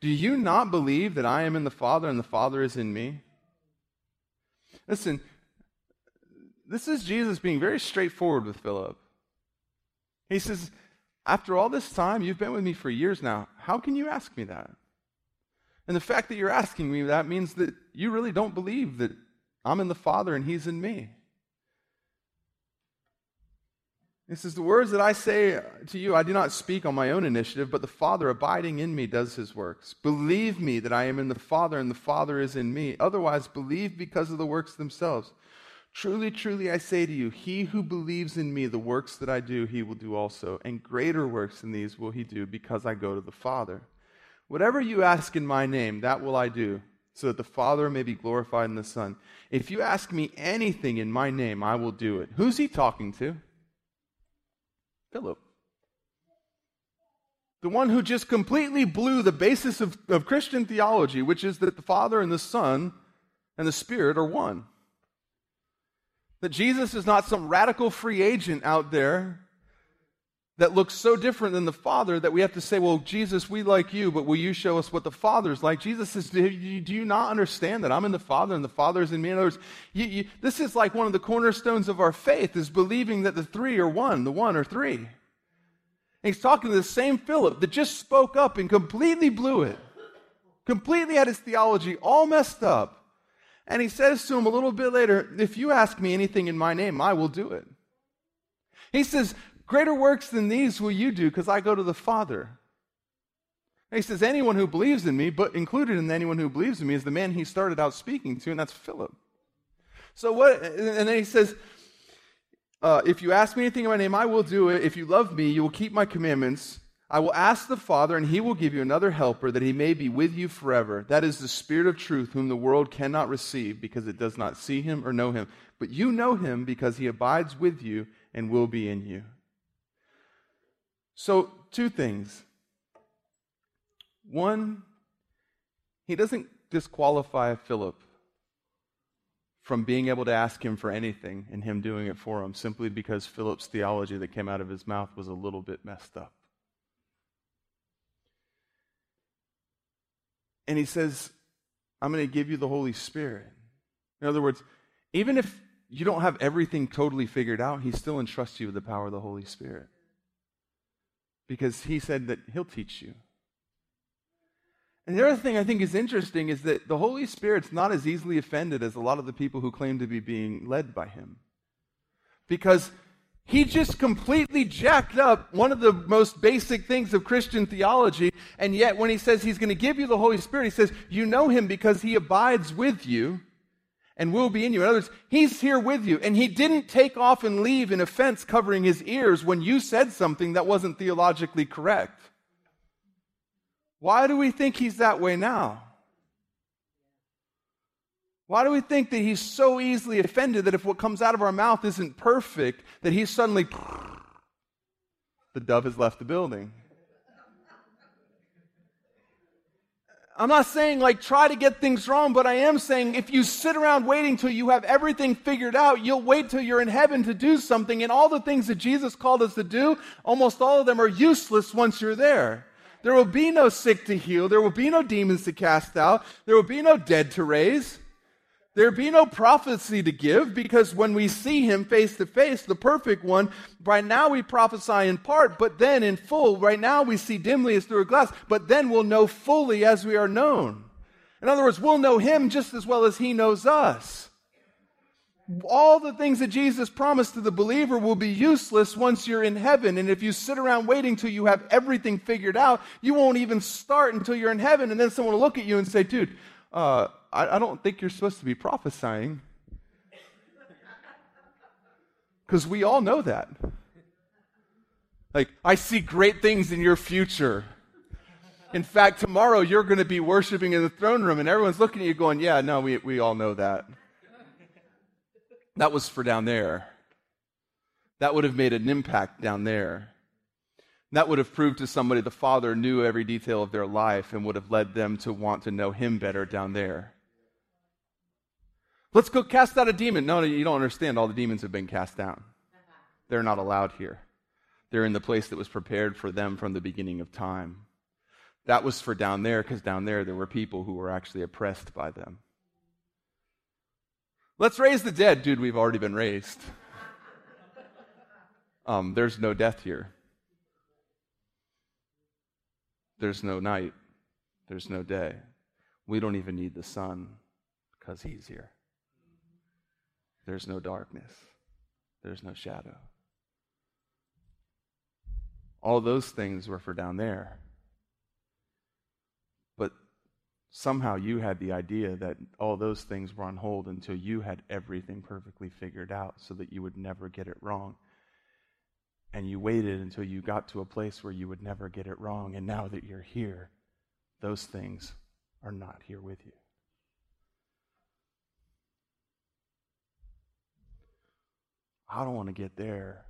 [SPEAKER 1] Do you not believe that I am in the Father and the Father is in me? Listen, this is Jesus being very straightforward with Philip. He says, After all this time, you've been with me for years now. How can you ask me that? And the fact that you're asking me that means that you really don't believe that I'm in the Father and He's in me. He says, The words that I say to you, I do not speak on my own initiative, but the Father abiding in me does his works. Believe me that I am in the Father and the Father is in me. Otherwise, believe because of the works themselves. Truly, truly, I say to you, he who believes in me, the works that I do, he will do also. And greater works than these will he do because I go to the Father. Whatever you ask in my name, that will I do, so that the Father may be glorified in the Son. If you ask me anything in my name, I will do it. Who's he talking to? Philip. The one who just completely blew the basis of, of Christian theology, which is that the Father and the Son and the Spirit are one. That Jesus is not some radical free agent out there that looks so different than the Father that we have to say, Well, Jesus, we like you, but will you show us what the Father's like? Jesus says, Do you not understand that I'm in the Father and the Father is in me? In other words, you, you, this is like one of the cornerstones of our faith, is believing that the three are one, the one are three. And he's talking to the same Philip that just spoke up and completely blew it, completely had his theology all messed up. And he says to him a little bit later, If you ask me anything in my name, I will do it. He says, Greater works than these will you do because I go to the Father. And he says, Anyone who believes in me, but included in anyone who believes in me, is the man he started out speaking to, and that's Philip. So what, and then he says, uh, If you ask me anything in my name, I will do it. If you love me, you will keep my commandments. I will ask the Father, and he will give you another helper that he may be with you forever. That is the Spirit of truth, whom the world cannot receive because it does not see him or know him. But you know him because he abides with you and will be in you. So, two things. One, he doesn't disqualify Philip from being able to ask him for anything and him doing it for him simply because Philip's theology that came out of his mouth was a little bit messed up. And he says, I'm going to give you the Holy Spirit. In other words, even if you don't have everything totally figured out, he still entrusts you with the power of the Holy Spirit because he said that he'll teach you. And the other thing I think is interesting is that the Holy Spirit's not as easily offended as a lot of the people who claim to be being led by him. Because he just completely jacked up one of the most basic things of Christian theology, and yet when he says he's going to give you the Holy Spirit, he says, You know him because he abides with you and will be in you. In other words, he's here with you. And he didn't take off and leave in offense covering his ears when you said something that wasn't theologically correct. Why do we think he's that way now? Why do we think that he's so easily offended that if what comes out of our mouth isn't perfect, that he's suddenly, the dove has left the building? I'm not saying like try to get things wrong, but I am saying if you sit around waiting till you have everything figured out, you'll wait till you're in heaven to do something. And all the things that Jesus called us to do, almost all of them are useless once you're there. There will be no sick to heal. There will be no demons to cast out. There will be no dead to raise. There be no prophecy to give because when we see him face to face, the perfect one, right now we prophesy in part, but then in full. Right now we see dimly as through a glass, but then we'll know fully as we are known. In other words, we'll know him just as well as he knows us. All the things that Jesus promised to the believer will be useless once you're in heaven. And if you sit around waiting till you have everything figured out, you won't even start until you're in heaven. And then someone will look at you and say, dude, uh, I, I don't think you're supposed to be prophesying. Because we all know that. Like, I see great things in your future. In fact, tomorrow you're going to be worshiping in the throne room, and everyone's looking at you going, Yeah, no, we, we all know that. That was for down there. That would have made an impact down there. That would have proved to somebody the Father knew every detail of their life and would have led them to want to know Him better down there. Let's go cast out a demon. No, you don't understand. All the demons have been cast down. They're not allowed here. They're in the place that was prepared for them from the beginning of time. That was for down there because down there there were people who were actually oppressed by them. Let's raise the dead. Dude, we've already been raised. Um, there's no death here. There's no night. There's no day. We don't even need the sun because he's here. There's no darkness. There's no shadow. All those things were for down there. But somehow you had the idea that all those things were on hold until you had everything perfectly figured out so that you would never get it wrong and you waited until you got to a place where you would never get it wrong. And now that you're here, those things are not here with you. I don't want to get there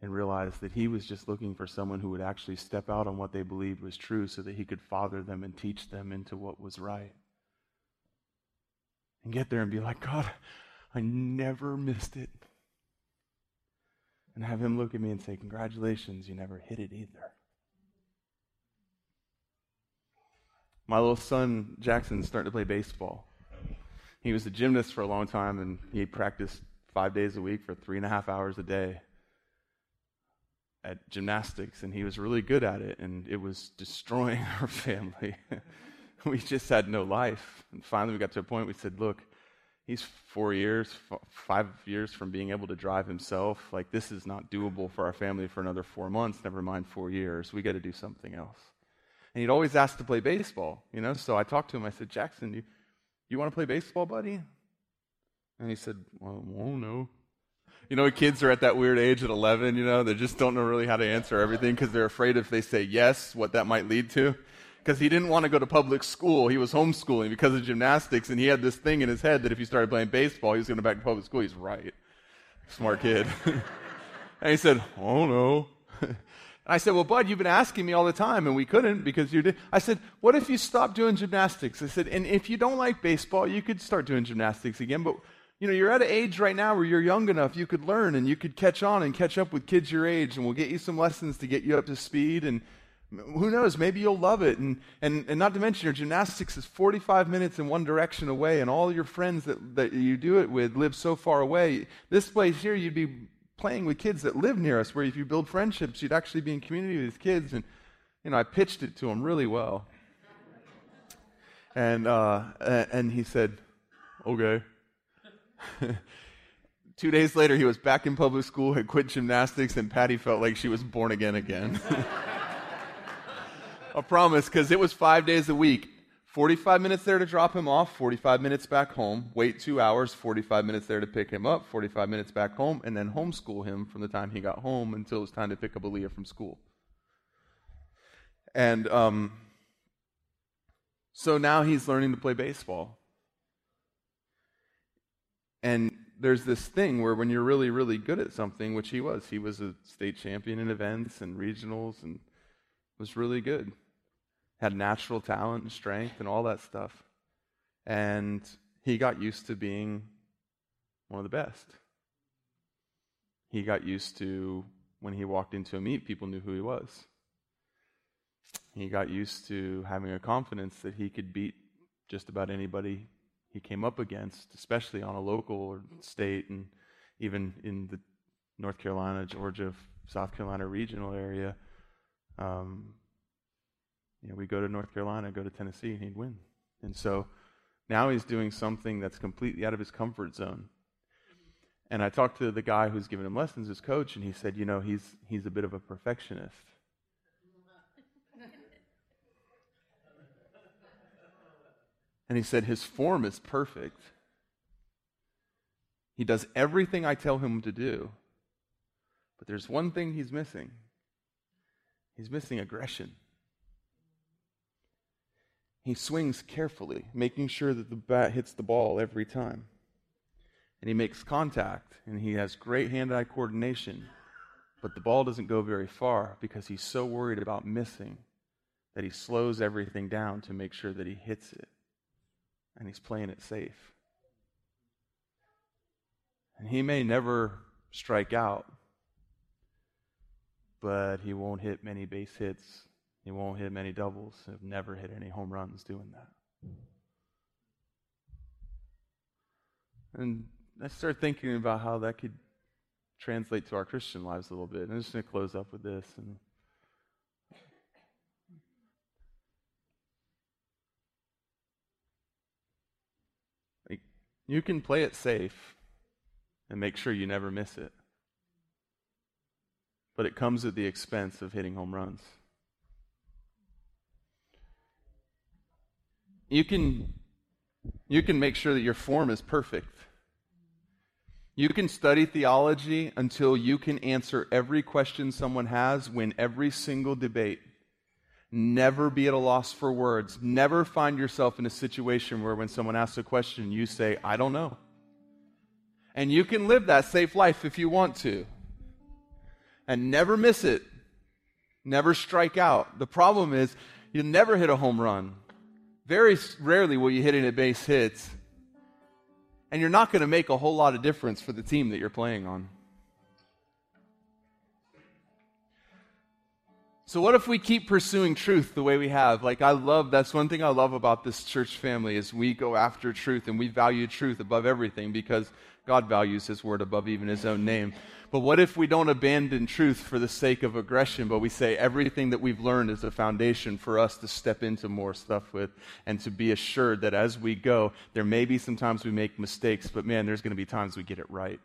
[SPEAKER 1] and realize that he was just looking for someone who would actually step out on what they believed was true so that he could father them and teach them into what was right. And get there and be like, God, I never missed it. And have him look at me and say, Congratulations, you never hit it either. My little son, Jackson's starting to play baseball. He was a gymnast for a long time and he practiced five days a week for three and a half hours a day at gymnastics, and he was really good at it, and it was destroying our family. we just had no life. And finally, we got to a point we said, Look, he's four years, f- five years from being able to drive himself. Like, this is not doable for our family for another four months, never mind four years. We got to do something else. And he'd always ask to play baseball, you know? So I talked to him. I said, Jackson, you, you want to play baseball, buddy? And he said, Well, oh, no. You know, kids are at that weird age at 11, you know, they just don't know really how to answer everything because they're afraid if they say yes, what that might lead to. Because he didn't want to go to public school. He was homeschooling because of gymnastics, and he had this thing in his head that if he started playing baseball, he was going to back to public school. He's right. Smart kid. and he said, Oh, no. And I said, Well, Bud, you've been asking me all the time, and we couldn't because you did. I said, What if you stopped doing gymnastics? I said, And if you don't like baseball, you could start doing gymnastics again, but you know, you're at an age right now where you're young enough, you could learn and you could catch on and catch up with kids your age, and we'll get you some lessons to get you up to speed. And who knows, maybe you'll love it. And, and, and not to mention, your gymnastics is 45 minutes in one direction away, and all your friends that, that you do it with live so far away. This place here, you'd be playing with kids that live near us, where if you build friendships, you'd actually be in community with these kids. And, you know, I pitched it to him really well. And, uh, and he said, okay. Two days later, he was back in public school, had quit gymnastics, and Patty felt like she was born again again. I promise, because it was five days a week. 45 minutes there to drop him off, 45 minutes back home, wait two hours, 45 minutes there to pick him up, 45 minutes back home, and then homeschool him from the time he got home until it was time to pick up Aaliyah from school. And um, so now he's learning to play baseball. And there's this thing where when you're really, really good at something, which he was, he was a state champion in events and regionals and was really good. Had natural talent and strength and all that stuff. And he got used to being one of the best. He got used to when he walked into a meet, people knew who he was. He got used to having a confidence that he could beat just about anybody he came up against, especially on a local or state and even in the North Carolina, Georgia, South Carolina regional area. Um, you know, we go to North Carolina, go to Tennessee, and he'd win. And so now he's doing something that's completely out of his comfort zone. And I talked to the guy who's giving him lessons, his coach, and he said, you know, he's he's a bit of a perfectionist. And he said, His form is perfect. He does everything I tell him to do. But there's one thing he's missing he's missing aggression. He swings carefully, making sure that the bat hits the ball every time. And he makes contact, and he has great hand eye coordination. But the ball doesn't go very far because he's so worried about missing that he slows everything down to make sure that he hits it and he's playing it safe. And he may never strike out, but he won't hit many base hits. He won't hit many doubles. He'll never hit any home runs doing that. And I started thinking about how that could translate to our Christian lives a little bit. And I'm just going to close up with this. And You can play it safe and make sure you never miss it. But it comes at the expense of hitting home runs. You can, you can make sure that your form is perfect. You can study theology until you can answer every question someone has, win every single debate. Never be at a loss for words. Never find yourself in a situation where when someone asks a question, you say, I don't know. And you can live that safe life if you want to. And never miss it. Never strike out. The problem is, you'll never hit a home run. Very rarely will you hit any base hits. And you're not going to make a whole lot of difference for the team that you're playing on. So what if we keep pursuing truth the way we have? Like I love that's one thing I love about this church family is we go after truth and we value truth above everything because God values his word above even his own name. But what if we don't abandon truth for the sake of aggression, but we say everything that we've learned is a foundation for us to step into more stuff with and to be assured that as we go, there may be some times we make mistakes, but man, there's going to be times we get it right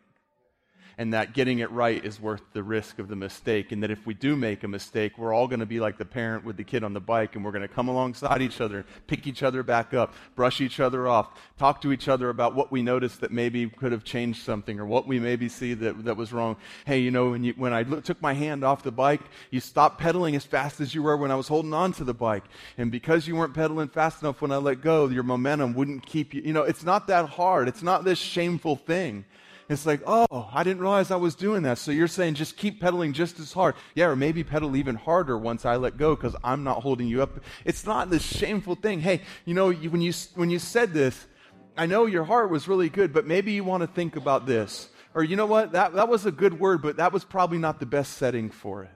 [SPEAKER 1] and that getting it right is worth the risk of the mistake. And that if we do make a mistake, we're all going to be like the parent with the kid on the bike, and we're going to come alongside each other, pick each other back up, brush each other off, talk to each other about what we noticed that maybe could have changed something, or what we maybe see that, that was wrong. Hey, you know, when, you, when I look, took my hand off the bike, you stopped pedaling as fast as you were when I was holding on to the bike. And because you weren't pedaling fast enough when I let go, your momentum wouldn't keep you. You know, it's not that hard. It's not this shameful thing. It's like, oh, I didn't realize I was doing that. So you're saying just keep pedaling just as hard. Yeah, or maybe pedal even harder once I let go because I'm not holding you up. It's not this shameful thing. Hey, you know, you, when, you, when you said this, I know your heart was really good, but maybe you want to think about this. Or you know what? That, that was a good word, but that was probably not the best setting for it.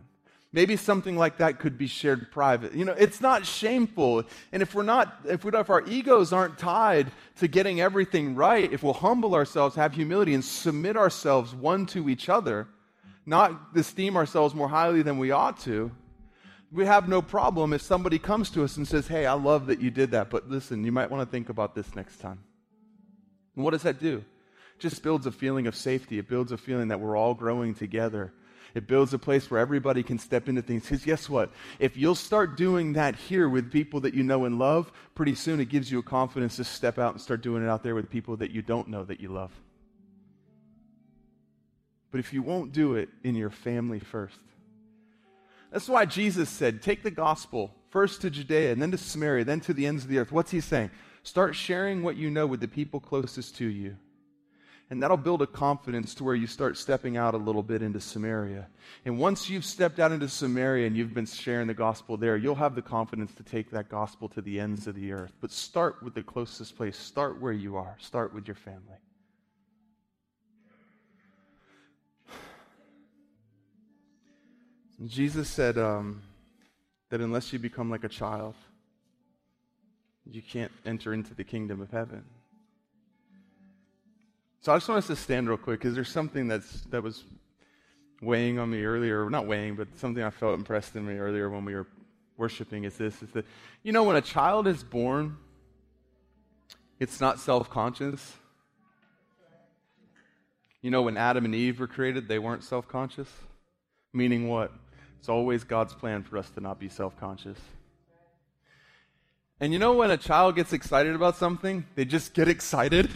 [SPEAKER 1] Maybe something like that could be shared private. You know, it's not shameful. And if we're not, if, we if our egos aren't tied to getting everything right, if we'll humble ourselves, have humility, and submit ourselves one to each other, not esteem ourselves more highly than we ought to, we have no problem if somebody comes to us and says, Hey, I love that you did that, but listen, you might want to think about this next time. And what does that do? It just builds a feeling of safety. It builds a feeling that we're all growing together it builds a place where everybody can step into things. Because guess what? If you'll start doing that here with people that you know and love, pretty soon it gives you a confidence to step out and start doing it out there with people that you don't know that you love. But if you won't do it in your family first, that's why Jesus said, take the gospel first to Judea and then to Samaria, then to the ends of the earth. What's he saying? Start sharing what you know with the people closest to you. And that'll build a confidence to where you start stepping out a little bit into Samaria. And once you've stepped out into Samaria and you've been sharing the gospel there, you'll have the confidence to take that gospel to the ends of the earth. But start with the closest place. Start where you are. Start with your family. Jesus said um, that unless you become like a child, you can't enter into the kingdom of heaven. So I just want us to stand real quick because there's something that's that was weighing on me earlier, not weighing, but something I felt impressed in me earlier when we were worshiping is this is that you know when a child is born, it's not self-conscious. You know when Adam and Eve were created, they weren't self-conscious. Meaning what? It's always God's plan for us to not be self-conscious. And you know when a child gets excited about something, they just get excited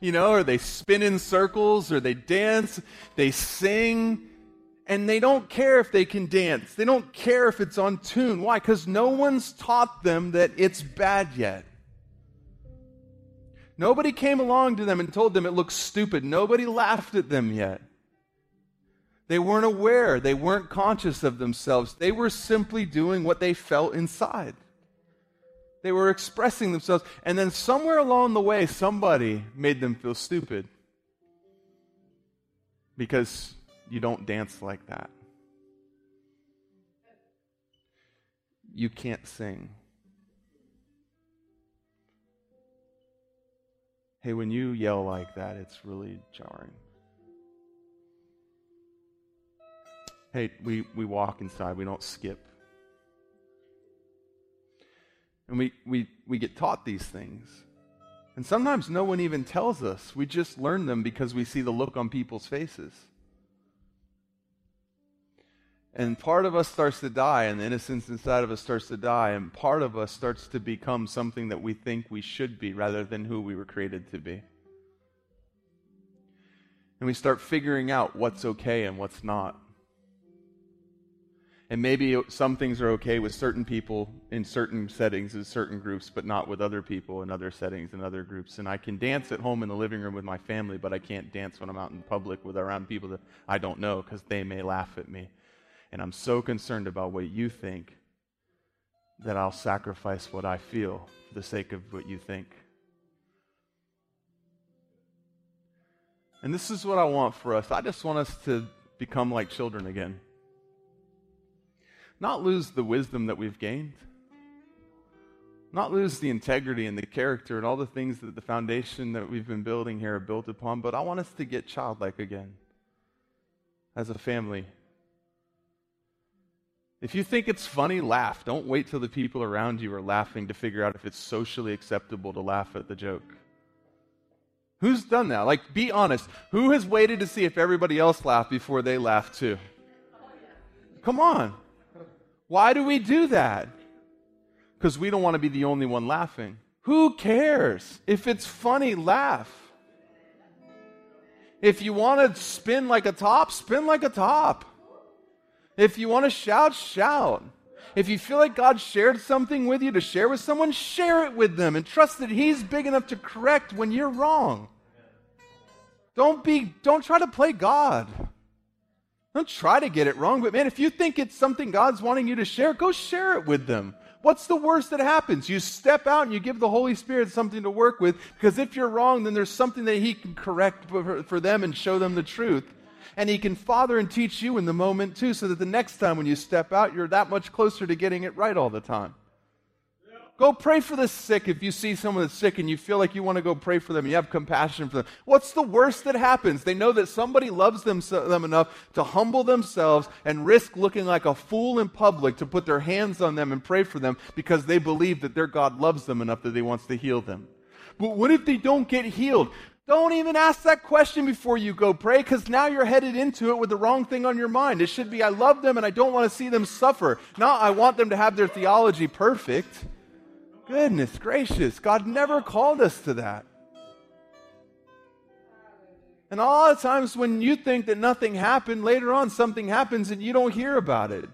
[SPEAKER 1] you know, or they spin in circles, or they dance, they sing, and they don't care if they can dance. They don't care if it's on tune. Why? Because no one's taught them that it's bad yet. Nobody came along to them and told them it looks stupid. Nobody laughed at them yet. They weren't aware. They weren't conscious of themselves. They were simply doing what they felt inside. They were expressing themselves. And then somewhere along the way, somebody made them feel stupid. Because you don't dance like that. You can't sing. Hey, when you yell like that, it's really jarring. Hey, we, we walk inside, we don't skip. And we, we, we get taught these things. And sometimes no one even tells us. We just learn them because we see the look on people's faces. And part of us starts to die, and the innocence inside of us starts to die, and part of us starts to become something that we think we should be rather than who we were created to be. And we start figuring out what's okay and what's not. And maybe some things are okay with certain people in certain settings, in certain groups, but not with other people in other settings and other groups. And I can dance at home in the living room with my family, but I can't dance when I'm out in public with around people that I don't know because they may laugh at me. And I'm so concerned about what you think that I'll sacrifice what I feel for the sake of what you think. And this is what I want for us. I just want us to become like children again not lose the wisdom that we've gained, not lose the integrity and the character and all the things that the foundation that we've been building here are built upon, but I want us to get childlike again as a family. If you think it's funny, laugh. Don't wait till the people around you are laughing to figure out if it's socially acceptable to laugh at the joke. Who's done that? Like, be honest. Who has waited to see if everybody else laughed before they laugh too? Come on. Why do we do that? Because we don't want to be the only one laughing. Who cares? If it's funny, laugh. If you want to spin like a top, spin like a top. If you want to shout, shout. If you feel like God shared something with you to share with someone, share it with them and trust that He's big enough to correct when you're wrong. Don't be don't try to play God. Don't try to get it wrong, but man, if you think it's something God's wanting you to share, go share it with them. What's the worst that happens? You step out and you give the Holy Spirit something to work with, because if you're wrong, then there's something that He can correct for them and show them the truth. And He can father and teach you in the moment too, so that the next time when you step out, you're that much closer to getting it right all the time. Go pray for the sick if you see someone that's sick and you feel like you want to go pray for them you have compassion for them. What's the worst that happens? They know that somebody loves them, them enough to humble themselves and risk looking like a fool in public to put their hands on them and pray for them because they believe that their God loves them enough that he wants to heal them. But what if they don't get healed? Don't even ask that question before you go pray because now you're headed into it with the wrong thing on your mind. It should be, I love them and I don't want to see them suffer. Not, I want them to have their theology perfect. Goodness gracious, God never called us to that. And a lot of times when you think that nothing happened, later on something happens and you don't hear about it.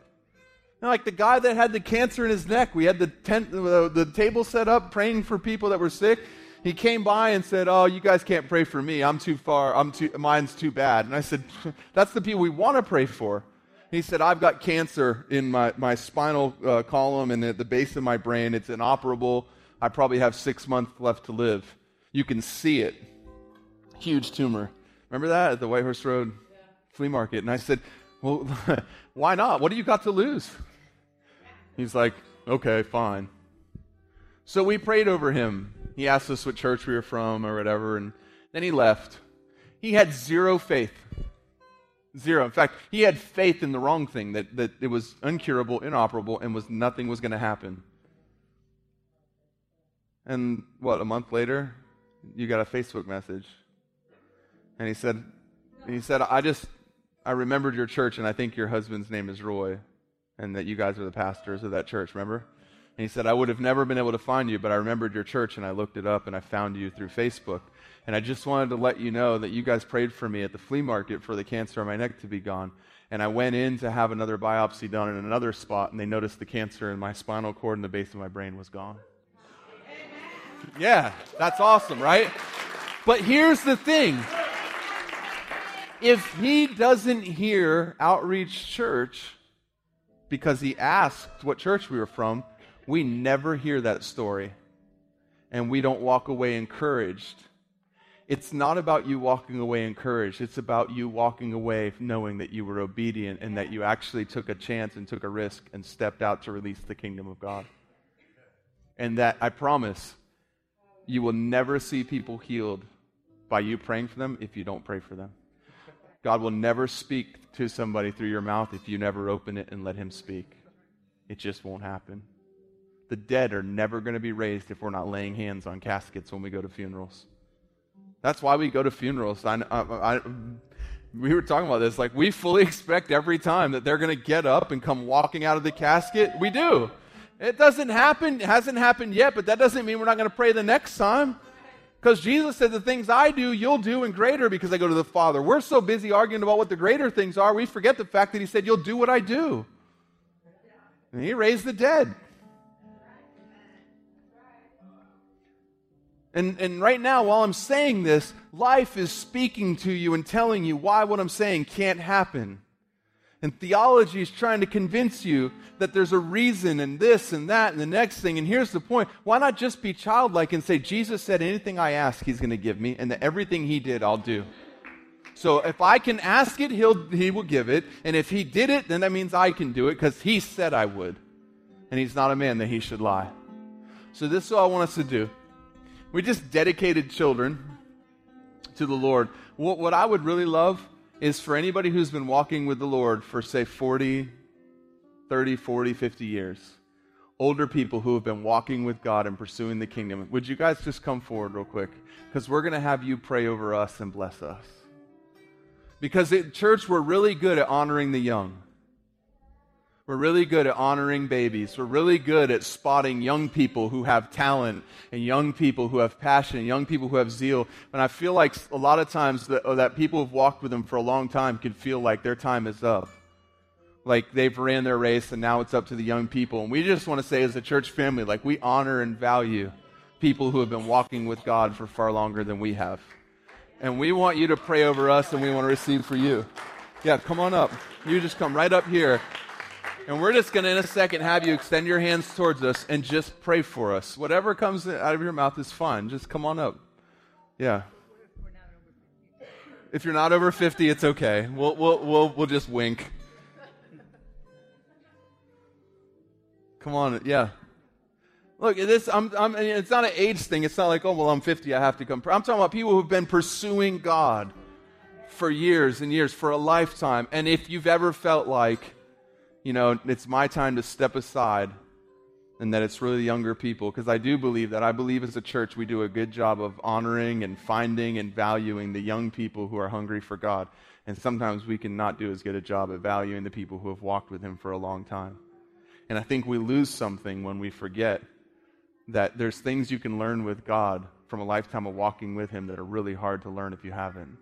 [SPEAKER 1] like the guy that had the cancer in his neck, we had the tent, the, the table set up praying for people that were sick. He came by and said, "Oh, you guys can't pray for me. I'm too far. I'm too. Mine's too bad." And I said, "That's the people we want to pray for." He said, I've got cancer in my, my spinal uh, column and at the base of my brain. It's inoperable. I probably have six months left to live. You can see it. Huge tumor. Remember that at the White Horse Road yeah. flea market? And I said, Well, why not? What do you got to lose? He's like, Okay, fine. So we prayed over him. He asked us what church we were from or whatever, and then he left. He had zero faith. Zero. In fact, he had faith in the wrong thing, that, that it was uncurable, inoperable, and was nothing was going to happen. And what, a month later, you got a Facebook message. And he said, and he said, I just, I remembered your church, and I think your husband's name is Roy, and that you guys are the pastors of that church, remember? And he said, I would have never been able to find you, but I remembered your church, and I looked it up, and I found you through Facebook. And I just wanted to let you know that you guys prayed for me at the flea market for the cancer on my neck to be gone. And I went in to have another biopsy done in another spot, and they noticed the cancer in my spinal cord and the base of my brain was gone. Yeah, that's awesome, right? But here's the thing if he doesn't hear Outreach Church because he asked what church we were from, we never hear that story. And we don't walk away encouraged it's not about you walking away encouraged. It's about you walking away knowing that you were obedient and that you actually took a chance and took a risk and stepped out to release the kingdom of God. And that I promise you will never see people healed by you praying for them if you don't pray for them. God will never speak to somebody through your mouth if you never open it and let Him speak. It just won't happen. The dead are never going to be raised if we're not laying hands on caskets when we go to funerals. That's why we go to funerals. I, I, I, we were talking about this. Like, we fully expect every time that they're going to get up and come walking out of the casket. We do. It doesn't happen, it hasn't happened yet, but that doesn't mean we're not going to pray the next time. Because Jesus said, The things I do, you'll do and greater because I go to the Father. We're so busy arguing about what the greater things are, we forget the fact that He said, You'll do what I do. And he raised the dead. And, and right now, while I'm saying this, life is speaking to you and telling you why what I'm saying can't happen. And theology is trying to convince you that there's a reason and this and that and the next thing. And here's the point why not just be childlike and say, Jesus said, anything I ask, he's going to give me, and that everything he did, I'll do. So if I can ask it, he'll, he will give it. And if he did it, then that means I can do it because he said I would. And he's not a man that he should lie. So this is what I want us to do. We just dedicated children to the Lord. What, what I would really love is for anybody who's been walking with the Lord for, say, 40, 30, 40, 50 years, older people who have been walking with God and pursuing the kingdom, would you guys just come forward real quick? Because we're going to have you pray over us and bless us. Because at church, we're really good at honoring the young. We're really good at honoring babies. We're really good at spotting young people who have talent and young people who have passion and young people who have zeal. And I feel like a lot of times that, oh, that people who've walked with them for a long time can feel like their time is up. Like they've ran their race and now it's up to the young people. And we just want to say as a church family, like we honor and value people who have been walking with God for far longer than we have. And we want you to pray over us and we want to receive for you. Yeah, come on up. You just come right up here. And we're just going to, in a second, have you extend your hands towards us and just pray for us. Whatever comes out of your mouth is fine. Just come on up. Yeah. If you're not over 50, it's okay. We'll, we'll, we'll, we'll just wink. Come on. Yeah. Look, this, I'm, I'm, it's not an age thing. It's not like, oh, well, I'm 50, I have to come. I'm talking about people who've been pursuing God for years and years, for a lifetime. And if you've ever felt like, you know, it's my time to step aside and that it's really younger people because I do believe that. I believe as a church we do a good job of honoring and finding and valuing the young people who are hungry for God. And sometimes we can not do as good a job at valuing the people who have walked with Him for a long time. And I think we lose something when we forget that there's things you can learn with God from a lifetime of walking with Him that are really hard to learn if you haven't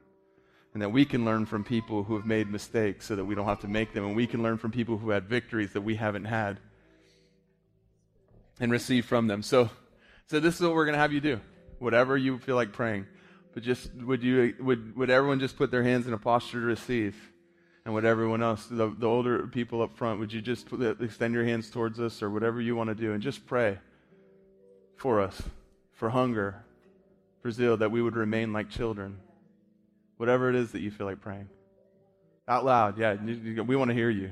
[SPEAKER 1] and that we can learn from people who have made mistakes so that we don't have to make them, and we can learn from people who had victories that we haven't had and receive from them. So, so this is what we're going to have you do. Whatever you feel like praying. But just would you would would everyone just put their hands in a posture to receive? And would everyone else, the, the older people up front, would you just put, extend your hands towards us or whatever you want to do and just pray for us, for hunger, for zeal, that we would remain like children. Whatever it is that you feel like praying. Out loud, yeah. We want to hear you.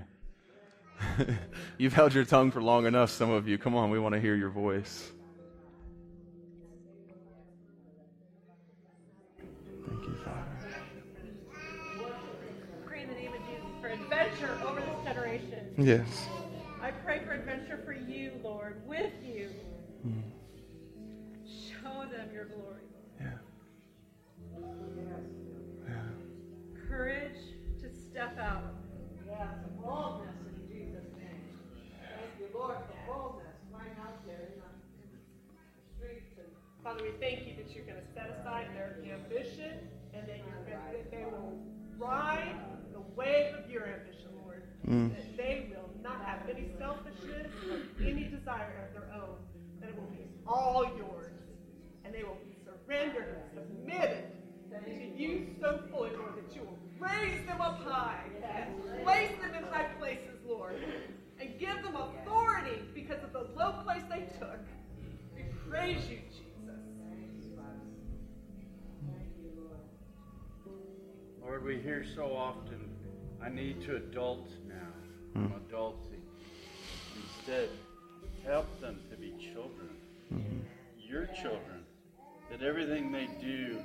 [SPEAKER 1] You've held your tongue for long enough, some of you. Come on, we want to hear your voice. Thank you, Father.
[SPEAKER 3] Pray in the name of Jesus for adventure over this generation.
[SPEAKER 1] Yes.
[SPEAKER 4] Boldness in Jesus' name. Thank you, Lord, for boldness right out there in the streets. And
[SPEAKER 3] Father, we thank you that you're going to set aside their ambition and that, you're going that they will ride the wave of your ambition, Lord. Mm. That they will not have any selfishness or any desire of their own. That it will be all yours. And they will be surrendered submitted to you so fully, Lord, that you will raise them up high, place them in high places, Lord, and give them authority because of the low place they took. We praise you, Jesus.
[SPEAKER 5] Thank you, Lord, Lord, we hear so often, I need to adult now. I'm hmm. adulting. Instead, help them to be children. Your children. That everything they do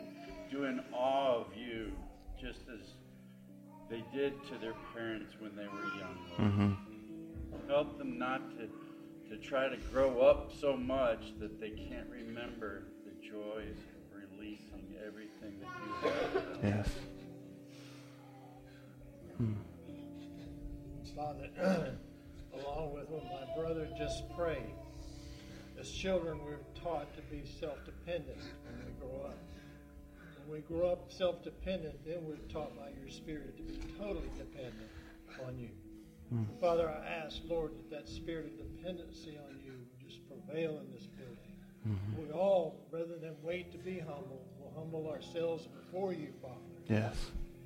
[SPEAKER 5] do in awe of you, just as they did to their parents when they were young. Mm-hmm. Help them not to, to try to grow up so much that they can't remember the joys of releasing everything that you have.
[SPEAKER 1] Yes.
[SPEAKER 6] Hmm. Father, along with what my brother just prayed, as children, we're taught to be self dependent when we grow up when we grow up self dependent, then we're taught by your Spirit to be totally dependent on you. Hmm. Father, I ask, Lord, that that spirit of dependency on you would just prevail in this building. Mm-hmm. We all, rather than wait to be humble, will humble ourselves before you, Father,
[SPEAKER 1] Yes.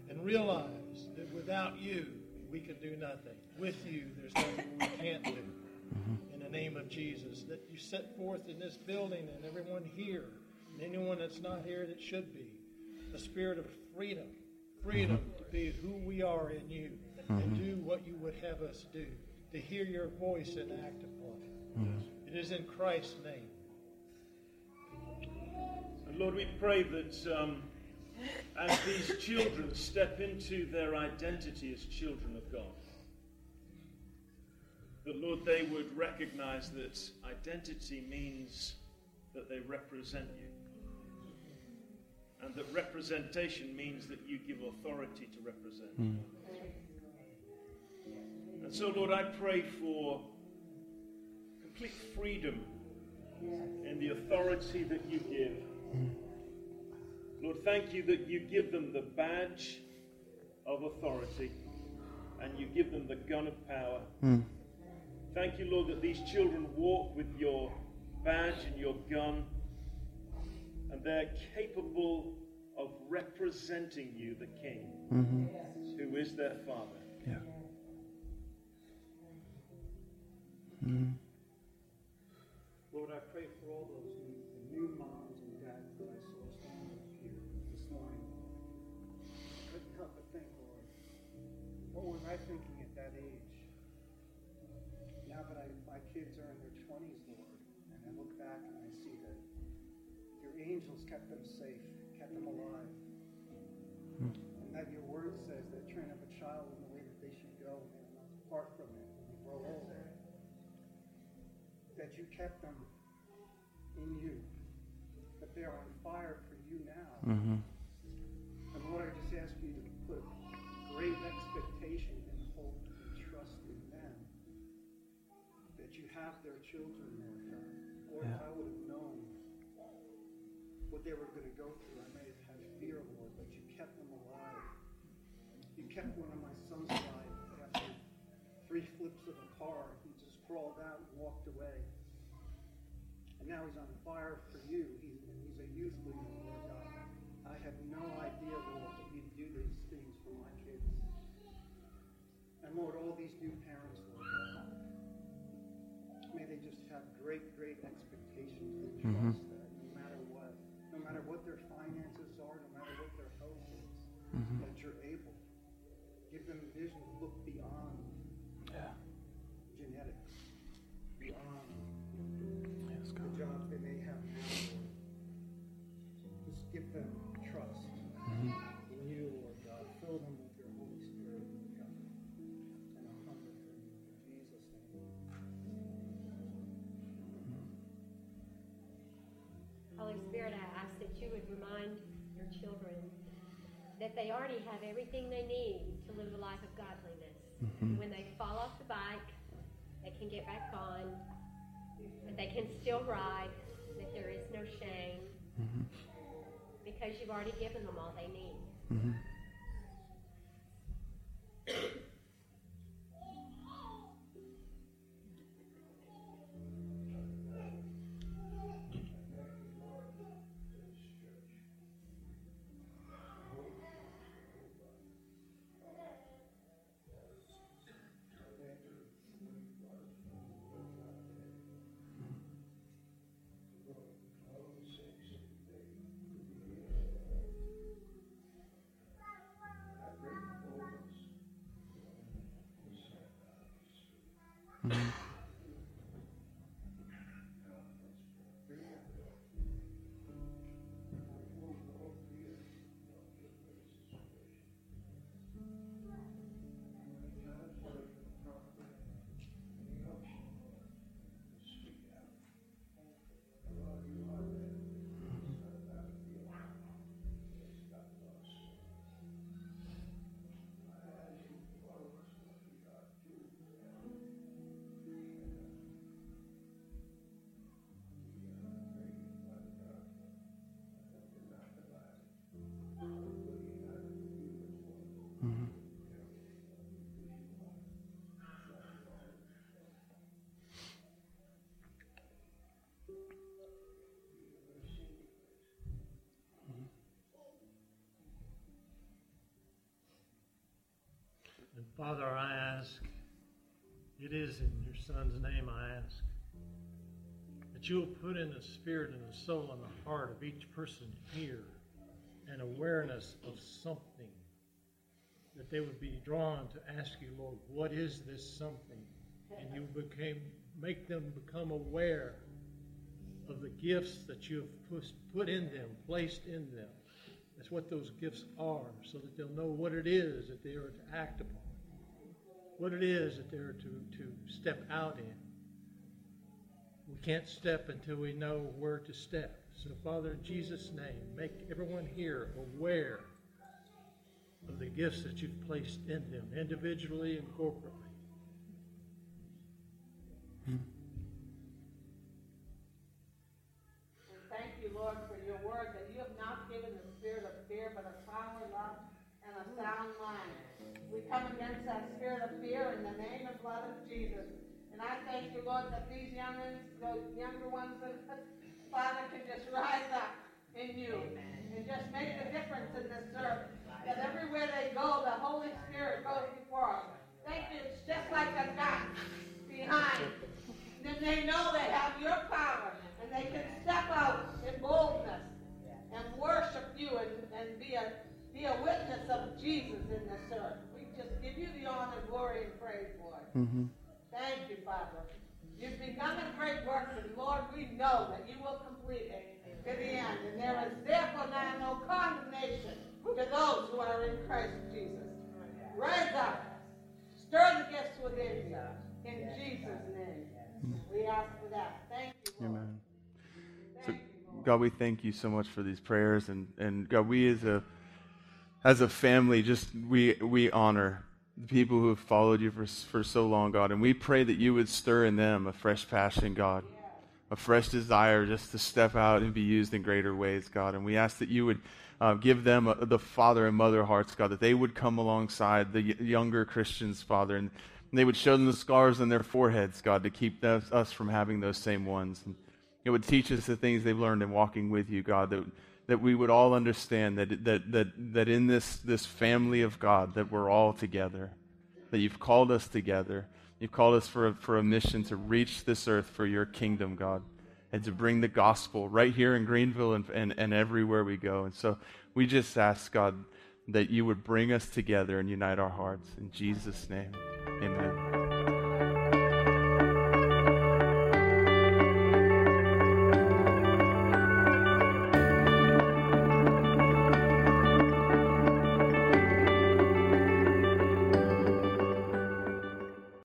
[SPEAKER 6] and realize that without you, we can do nothing. With you, there's nothing we can't do. Mm-hmm. In the name of Jesus, that you set forth in this building and everyone here, and anyone that's not here that should be, a spirit of freedom, freedom mm-hmm. to be who we are in you and mm-hmm. do what you would have us do, to hear your voice and act upon it. Mm-hmm. It is in Christ's name.
[SPEAKER 7] And Lord, we pray that um, as these children step into their identity as children of God, that Lord, they would recognize that identity means that they represent you. And that representation means that you give authority to represent. Hmm. And so, Lord, I pray for complete freedom in the authority that you give. Hmm. Lord, thank you that you give them the badge of authority and you give them the gun of power. Hmm. Thank you, Lord, that these children walk with your badge and your gun and they're capable of representing you, the King, mm-hmm. who is their Father.
[SPEAKER 1] Yeah.
[SPEAKER 8] Lord, I
[SPEAKER 1] Mm-hmm.
[SPEAKER 8] And Lord, I just ask you to put great expectation and hope and trust in them, that you have their children, Lord God. Lord, if I would have known what they were going to go through, I may have had fear, Lord, but you kept them alive. You kept one of my sons alive after three flips of a car. He just crawled out and walked away. And now he's on fire for you. They
[SPEAKER 9] already have everything they need to live a life of godliness. Mm-hmm. When they fall off the bike, they can get back on, that they can still ride, that there is no shame, mm-hmm. because you've already given them all they need. Mm-hmm. Mm-hmm.
[SPEAKER 6] And Father, I ask, it is in your Son's name I ask, that you will put in the spirit and the soul and the heart of each person here an awareness of something that they would be drawn to ask you, Lord, what is this something? And you became make them become aware of the gifts that you have put in them, placed in them. That's what those gifts are, so that they'll know what it is that they are to act upon, what it is that they're to, to step out in. We can't step until we know where to step. So, Father, in Jesus' name, make everyone here aware of the gifts that you've placed in them, individually and corporately.
[SPEAKER 4] thank I thank you, Lord, that these young ones, those younger ones, Father, can just rise up in you and just make a difference in this earth. That everywhere they go, the Holy Spirit goes before them. Thank you. It's just like a gun behind. And then they know they have your power and they can step out in boldness and worship you and, and be a be a witness of Jesus in this earth. We just give you the honor, glory, and praise, Lord. Mm-hmm. Thank you, Father. You've begun a great work, and Lord, we know that you will complete it to the end. And there is therefore now no condemnation to those who are in Christ Jesus. Rise up. Stir the gifts within you. In Jesus' name. We ask for that. Thank you. Lord. Amen.
[SPEAKER 1] So, God, we thank you so much for these prayers, and, and God, we as a as a family, just we we honor the people who have followed you for for so long, God, and we pray that you would stir in them a fresh passion, God, a fresh desire just to step out and be used in greater ways, God, and we ask that you would uh, give them a, the father and mother hearts, God, that they would come alongside the younger Christians, Father, and, they would show them the scars on their foreheads, God, to keep us from having those same ones. And it would teach us the things they've learned in walking with you, God, that, that we would all understand that, that, that, that in this, this family of God, that we're all together, that you've called us together. You've called us for a, for a mission to reach this earth for your kingdom, God and to bring the gospel right here in Greenville and, and, and everywhere we go. And so we just ask, God, that you would bring us together and unite our hearts. In Jesus' name, amen.